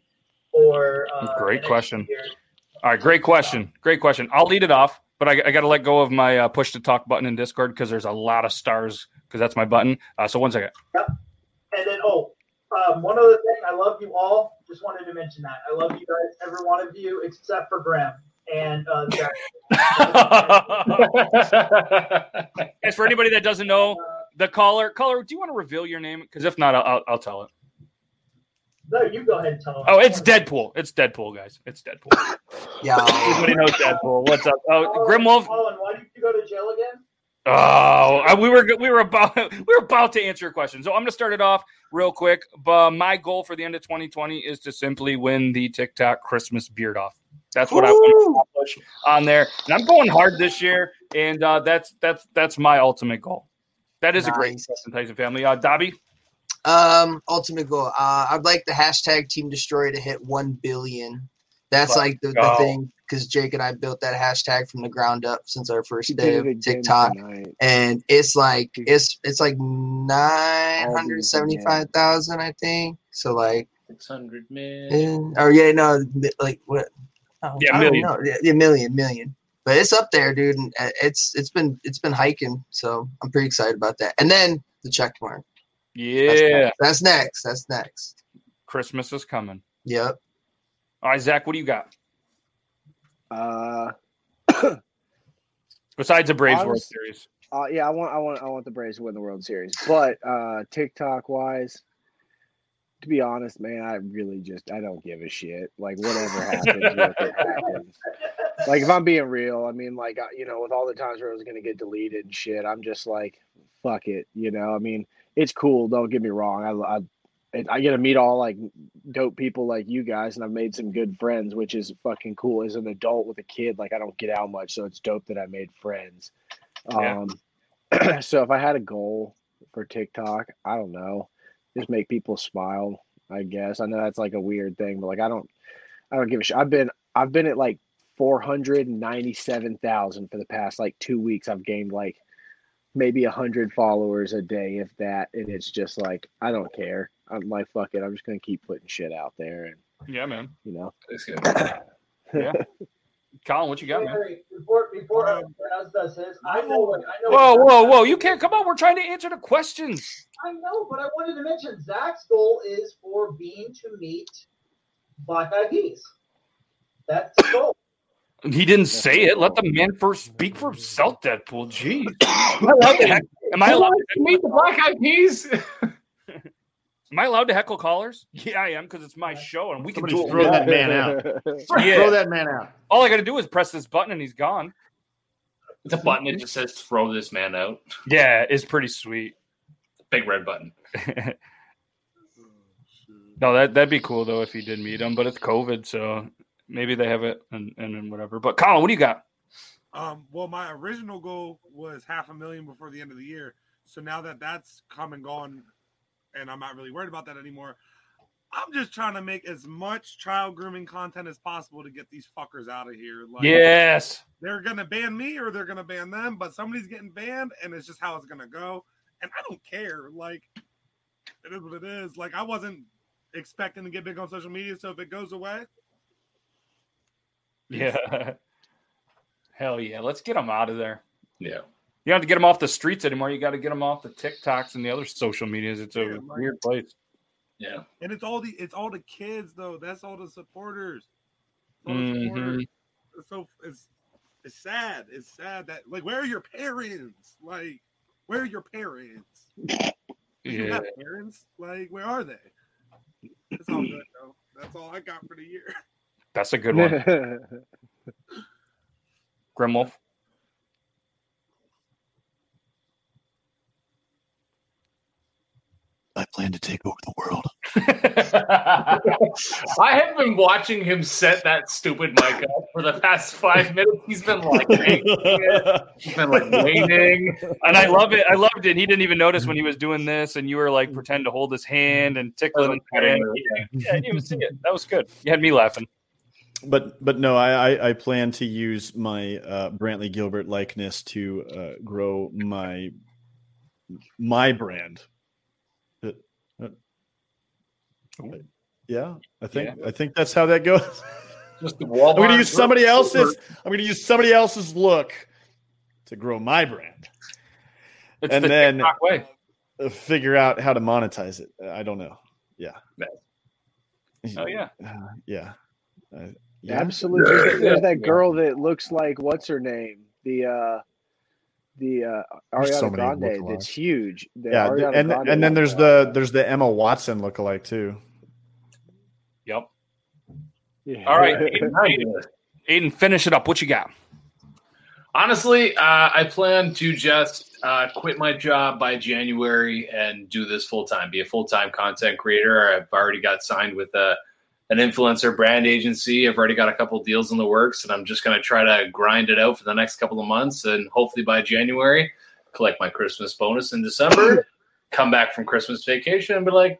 Or uh, Great question. year? All right, great question. Great question. I'll lead it off, but I, I got to let go of my uh, push to talk button in Discord because there's a lot of stars because that's my button. Uh, so one second. Yep. And then, oh, um, one other thing. I love you all. Just wanted to mention that. I love you guys, every one of you, except for Graham and uh, Zach. As for anybody that doesn't know, the caller, caller, do you want to reveal your name? Because if not, I'll, I'll, I'll tell it. No, you go ahead and tell them. Oh, it's Deadpool. It's Deadpool, guys. It's Deadpool. Yeah. Everybody knows Deadpool. What's up? Oh, Grimwolf. Colin, why did you go to jail again? Oh, uh, we were we were about we were about to answer your question. So I'm going to start it off real quick. But my goal for the end of 2020 is to simply win the TikTok Christmas beard off. That's what I want to accomplish on there, and I'm going hard this year. And uh, that's that's that's my ultimate goal. That is a great question, Tyson family. Uh, Dobby. Um, ultimate goal. Uh, I'd like the hashtag Team Destroy to hit one billion. That's Let's like the, the thing because Jake and I built that hashtag from the ground up since our first day of TikTok, tonight. and it's like it's it's like nine hundred seventy five thousand, I think. So like, 600 eh, or yeah, no, like what? Oh, Yeah, I million. know. Yeah, yeah, million, million. But it's up there, dude. And uh, it's it's been it's been hiking, so I'm pretty excited about that. And then the check mark. That's Yeah, next. That's next. That's next. Christmas is coming. Yep. All right, Zach, what do you got? Uh, Besides the Braves World Series. Uh, yeah, I want, I want, I want the Braves to win the World Series. But uh, TikTok wise, to be honest, man, I really just I don't give a shit. Like whatever happens, with happens. Like if I'm being real, I mean, like I- you know, with all the times where I was gonna get deleted and shit, I'm just like, fuck it. You know, I mean, it's cool. Don't get me wrong. I, I I get to meet all like dope people like you guys, and I've made some good friends, which is fucking cool. As an adult with a kid, like I don't get out much, so it's dope that I made friends. Yeah. Um, so if I had a goal for TikTok, I don't know, just make people smile. I guess I know that's like a weird thing, but like I don't, I don't give a shit. I've been, I've been at like four hundred ninety-seven thousand for the past like two weeks. I've gained like maybe a hundred followers a day, if that, and it's just like I don't care. I'm like, fuck it. I'm just gonna keep putting shit out there, and Yeah, man. you know. That's good. Yeah. Colin, what you got, man? Wait, Before before uh, Raz does his, I know what I know. Whoa, what- whoa, whoa! You can't come on. We're trying to answer the questions. I know, but I wanted to mention Zach's goal is for Bean to meet Black Eyed Peas. That's the goal. He didn't say it. Let the man first speak for himself. Deadpool. Jeez. Am I allowed to heck- Am I allowed to meet the Black Eyed Peas? Am I allowed to heckle callers? Yeah, I am because it's my show and we can Somebody do it. throw that man out. Yeah. Throw that man out. All I got to do is press this button and he's gone. It's a button that just says "throw this man out." Yeah, it's pretty sweet. Big red button. No, that that'd be cool though if he did meet him, but it's COVID, so maybe they have it and and, and whatever. But Colin, what do you got? Um, well, my original goal was half a million before the end of the year. So now that that's come and gone, and I'm not really worried about that anymore, I'm just trying to make as much child grooming content as possible to get these fuckers out of here. Like, Yes. they're gonna ban me or they're gonna ban them, but somebody's getting banned, and it's just how it's gonna go. And I don't care. Like, it is what it is. Like, I wasn't expecting to get big on social media, so if it goes away, Yeah. Hell yeah. Let's get them out of there. Yeah. You don't have to get them off the streets anymore. You got to get them off the TikToks and the other social medias. It's a Yeah, like- weird place. Yeah. And it's all the it's all the kids though. That's all the supporters. It's all the Mhm. supporters. It's so it's it's sad. It's sad that like where are your parents? Like where are your parents? Do you have parents? Like where are they? It's all good though. That's all I got for the year. That's a good one. Grimwolf. I plan to take over the world. I have been watching him set that stupid mic up for the past five minutes. He's been like, he's been like waiting. And I love it. I loved it. He didn't even notice when he was doing this, and you were like pretend to hold his hand and tickling his hand. Yeah, yeah, I didn't even see it. That was good. You had me laughing. But but no, I I, I plan to use my uh, Brantley Gilbert likeness to uh, grow my my brand. Uh, uh, yeah, I think I think that's how that goes. Just the Walmart. I'm going to use somebody else's. I'm going to use somebody else's look to grow my brand. It's and the then way. uh, figure out how to monetize it. I don't know. Yeah. Oh yeah. Uh, yeah. Uh, yeah. Absolutely. There's, there's that girl that looks like what's her name? The uh the uh There's Ariana so many Grande lookalikes. that's huge. The Yeah, Ariana and Grande and then there's the there's the Emma Watson lookalike too. Yep. Yeah. All right, Aiden, Aiden, Aiden, finish it up. What you got? Honestly, uh, I plan to just uh, quit my job by January and do this full time, be a full time content creator. I've already got signed with a, an influencer brand agency. I've already got a couple deals in the works, and I'm just going to try to grind it out for the next couple of months. And hopefully by January, collect my Christmas bonus in December, come back from Christmas vacation, and be like,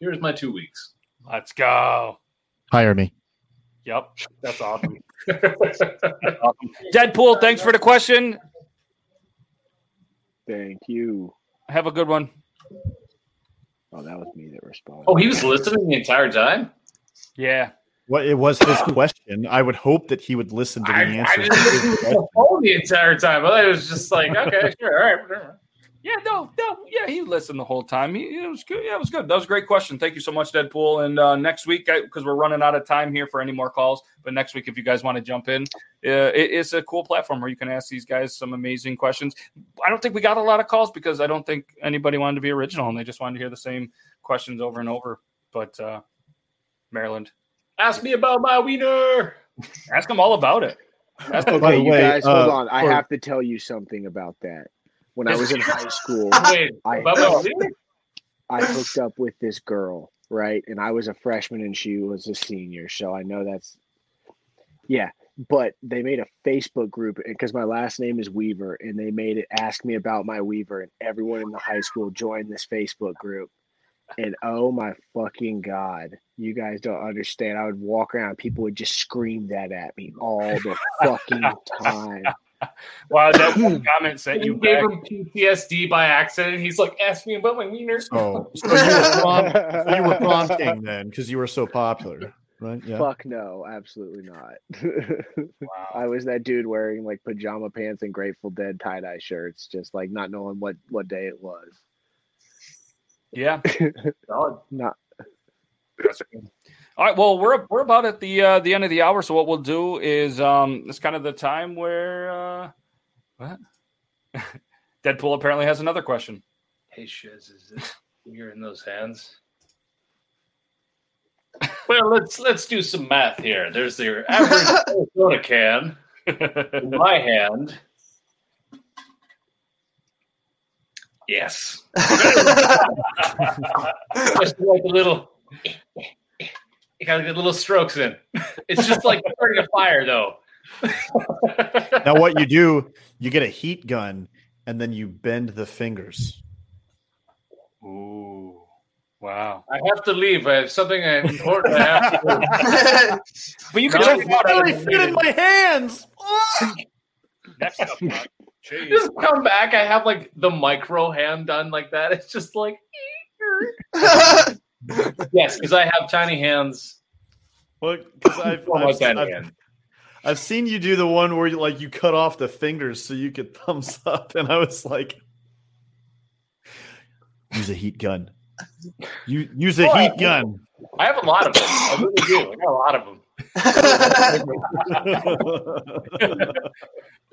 here's my two weeks. Let's go. Hire me. Yep, that's awesome. awesome. Deadpool, thanks for the question. Thank you. Have a good one. Oh, that was me that responded. Oh, he was listening the entire time? Yeah. What it was his question. I would hope that he would listen to the I, answer. I didn't listen to the phone the entire time. I it was just like, okay, sure, all right, whatever. Yeah, no, no, yeah, he listened the whole time. He, it was good. Yeah, it was good. That was a great question. Thank you so much, Deadpool. And uh, next week, because we're running out of time here for any more calls, but next week, if you guys want to jump in, uh, it, it's a cool platform where you can ask these guys some amazing questions. I don't think we got a lot of calls because I don't think anybody wanted to be original and they just wanted to hear the same questions over and over. But uh, Maryland, Ask me about my wiener. ask them all about it. Ask them Okay, the you way, guys, hold uh, on. I for- have to tell you something about that. When I was in high school, Wait, I, about my wiener? I hooked up with this girl, right? And I was a freshman and she was a senior. So I know that's, yeah. But they made a Facebook group because my last name is Weaver and they made it ask me about my Weaver. And everyone in the high school joined this Facebook group. And oh my fucking God, you guys don't understand. I would walk around, people would just scream that at me all the fucking time. Wow, that one comment sent You you gave back. him PTSD by accident. He's like, ask me about my wiener. Oh, so you were prom, so you were prom king then because you were so popular, right? Yeah. Fuck no, absolutely not. I was that dude wearing like pajama pants and Grateful Dead tie dye shirts, just like not knowing what what day it was. Yeah. Not All right. Well, we're we're about at the uh, the end of the hour. So what we'll do is um, it's kind of the time where uh, what Deadpool apparently has another question. Hey, Shiz, is this you're in those hands? Well, let's let's do some math here. There's your average soda can in my hand. Yes. just like a little, you gotta get little strokes in. It's just like starting a fire, though. Now what you do, you get a heat gun and then you bend the fingers. Ooh, wow! I have to leave. I have something important I have to do. But you can it's just not really fit in my hands. Next up, Mark. Jeez. just come back. I have like the micro hand done like that. It's just like yes, because I have tiny hands. Well, because I've, Oh, I've, tiny I've, hand. I've seen you do the one where you like you cut off the fingers so you could thumbs up, and I was like, use a heat gun. You use a Oh, I- heat gun. I have a lot of them. I really do. I got a lot of them.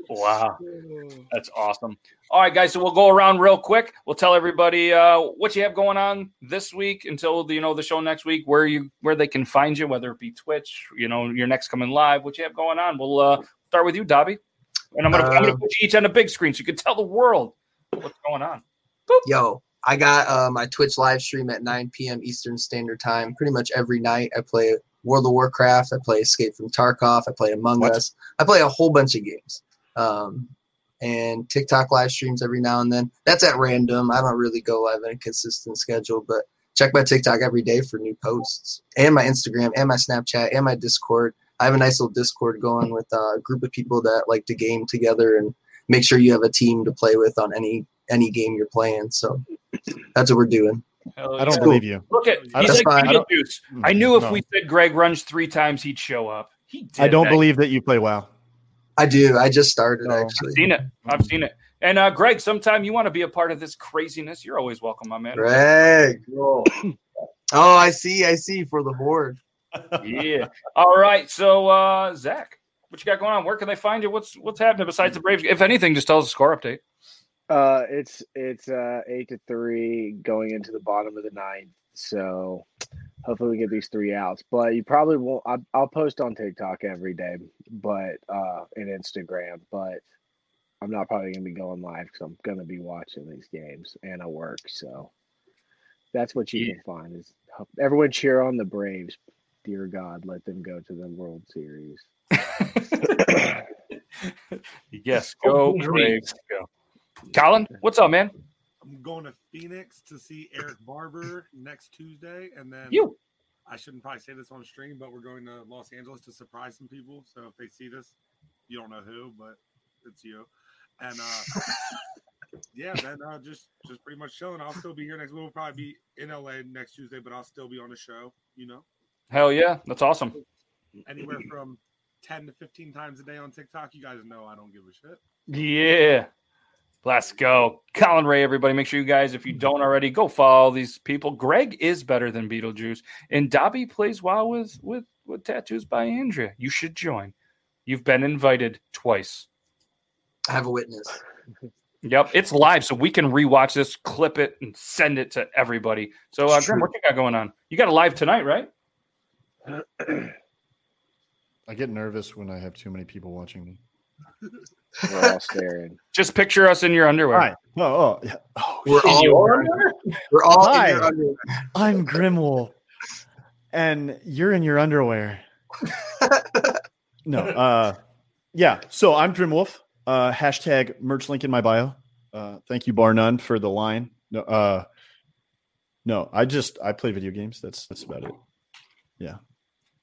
Wow, that's awesome. All right, guys. So we'll go around real quick. We'll tell everybody uh, what you have going on this week until the, you know the show next week, where you where they can find you, whether it be Twitch, you know, your next coming live, what you have going on. We'll uh, start with you, Dobby, and I'm gonna, I'm gonna Um, put you each on a big screen so you can tell the world what's going on. Boop. Yo, I got uh, my Twitch live stream at 9 p.m. Eastern Standard Time. Pretty much every night, I play World of Warcraft. I play Escape from Tarkov. I play Among What? Us. I play a whole bunch of games. Um, and TikTok live streams every now and then. That's at random. I don't really go live in a consistent schedule, but check my TikTok every day for new posts, and my Instagram, and my Snapchat, and my Discord. I have a nice little Discord going with a group of people that like to game together and make sure you have a team to play with on any any game you're playing. So that's what we're doing. I don't believe you. Look at I he's don't- like I don't- Beetlejuice. I knew if No. we said Greg runs three times, he'd show up. He did. I don't that. believe that you play WoW. I do. I just started Oh. actually. I've seen it. I've seen it. And uh, Greg, sometime you want to be a part of this craziness, you're always welcome, my man. Greg. Oh, I see. I see for the board. yeah. All right. So uh Zach, what you got going on? Where can they find you? What's what's happening besides the Braves? If anything, just tell us a score update. Uh, it's it's uh eight to three going into the bottom of the ninth. So hopefully we get these three outs. But you probably won't. I, I'll post on TikTok every day, but uh, and Instagram. But I'm not probably gonna be going live because I'm gonna be watching these games and I work. So that's what you can find is everyone cheer on the Braves. Dear God, let them go to the World Series. Yes, go Braves. Go. Colin, what's up, man? I'm going to Phoenix to see Eric Barber next Tuesday, and then You. I shouldn't probably say this on stream, but we're going to Los Angeles to surprise some people. So if they see this, you don't know who, but it's you. And uh, yeah, then uh, just just pretty much chilling. I'll still be here next. Week. We'll probably be in LA next Tuesday, but I'll still be on the show. You know, Hell yeah, that's awesome. anywhere from ten to fifteen times a day on TikTok. You guys know I don't give a shit. Yeah. Let's go. Colin Ray, everybody. Make sure you guys, if you don't already, go follow these people. Greg is better than Beetlejuice. And Dobby plays well with with with tattoos by Andrea. You should join. You've been invited twice. I have a witness. Yep, it's live, so we can rewatch this, clip it, and send it to everybody. So, uh, It's Grim, what you got going on? You got a live tonight, right? I get nervous when I have too many people watching me. We're all staring. Just picture us in your underwear. Hi. Oh, oh, yeah. oh We're shit. all your We're all Hi. in your underwear. I'm Grimwolf, and you're in your underwear. no, uh, yeah. So I'm Grimwolf. Uh, hashtag merch link in my bio. Uh, thank you, Bar None, for the line. No, uh, no, I just I play video games. That's that's about it. Yeah.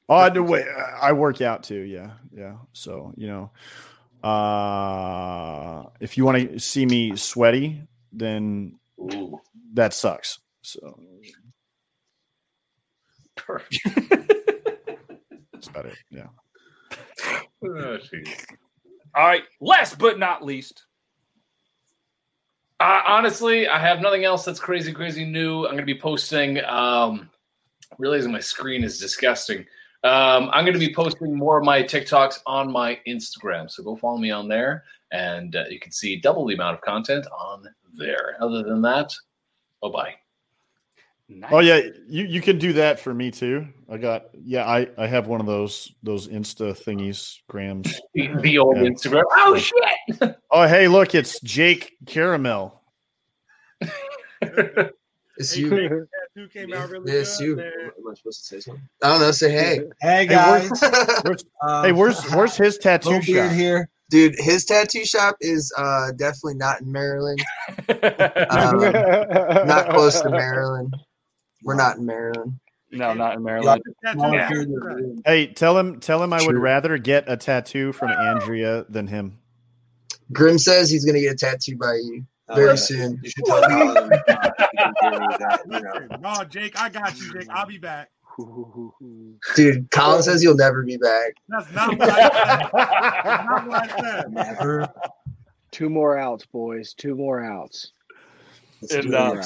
Oh, I do. Wait, I work out too. Yeah, yeah. So you know, uh, if you want to see me sweaty, then that sucks. So that's about it. Yeah. Oh. All right. Last but not least, Uh, honestly, I have nothing else that's crazy, crazy new. I'm going to be posting. Um, realizing my screen is disgusting. Um, I'm going to be posting more of my TikToks on my Instagram. So go follow me on there, and uh, you can see double the amount of content on there. Other than that, bye bye. Oh yeah, you you can do that for me too. I got yeah, I I have one of those those Insta thingies, grams. The, the old Yeah. Instagram. Oh shit! Oh hey, look, it's Jake Caramel. It's Hey, you. Jake, that tattoo came out really Yeah, it's good. you. man. Am I supposed to say something? I don't know. Say hey. Hey Hey, guys, where's, where's, Um, hey, where's where's his tattoo shop? here. Dude, his tattoo shop is uh, definitely not in Maryland. Um, not close to Maryland. We're not in Maryland. no, not in Maryland. Yeah. Hey, tell him tell him I would rather get a tattoo from Andrea than him. Grim says he's gonna get a tattoo by you very soon. You should tell Colin, he can give me that, you know. No, Jake, I got you, Jake. I'll be back. Dude, Colin says he'll never be back. That's not what I said. Not what I said. Never. Two more outs, boys. Two more outs. And, uh,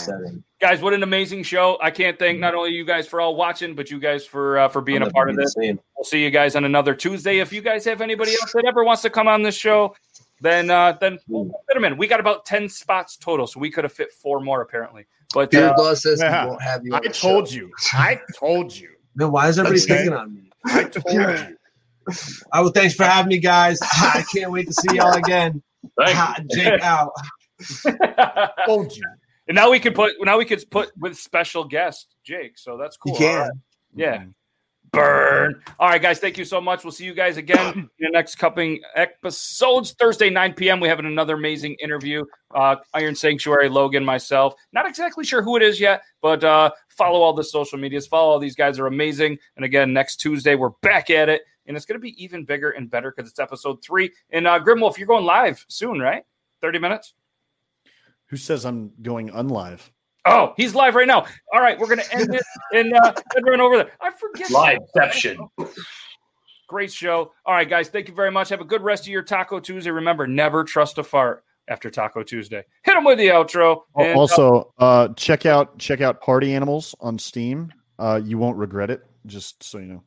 guys, what an amazing show! I can't thank not only you guys for all watching, but you guys for uh, for being I'll a part of be the this. same. We'll see you guys on another Tuesday. If you guys have anybody else that ever wants to come on this show, then uh, then we'll fit them in. We got about ten spots total, so we could have fit four more apparently. But Beard uh, Law says yeah. he won't have you. I On the told show. you. I told you. Man, why is everybody Okay. picking on me? I told you. I well, thanks for having me, guys. I can't wait to see y'all again. Thank Jake out. Told you. and now we can put now we could put with special guest Jake. So that's cool. You can. All right. Yeah. Burn. All right, guys. Thank you so much. We'll see you guys again in the next coming episodes. Thursday, 9 p.m. We have another amazing interview. Uh, Iron Sanctuary, Logan, myself. Not exactly sure who it is yet, but uh, follow all the social medias. Follow all these guys are amazing. And again, next Tuesday we're back at it, and it's going to be even bigger and better because it's episode three. And uh, Grimwolf, you're going live soon, right? 30 minutes. Who says I'm going unlive? Oh, he's live right now. All right, we're gonna end it and uh, and run over there. I forget. Liveception. Great show. All right, guys, thank you very much. Have a good rest of your Taco Tuesday. Remember, never trust a fart. after Taco Tuesday. Hit them with the outro. And- uh, Also, uh, check out check out Party Animals on Steam. Uh, you won't regret it. Just so you know.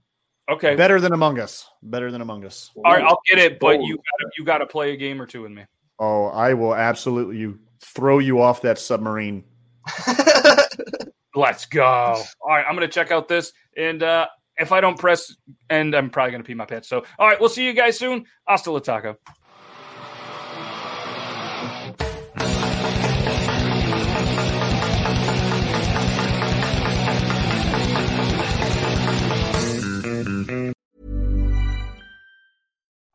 Okay. Better than Among Us. Better than Among Us. all right, I'll get it, but you gotta, you got to play a game or two with me. Oh, I will absolutely you throw you off that submarine. Let's go. All right, I'm gonna check out this, and uh, if I don't press, and I'm probably gonna pee my pants. So, all right, we'll see you guys soon. Hasta la taco.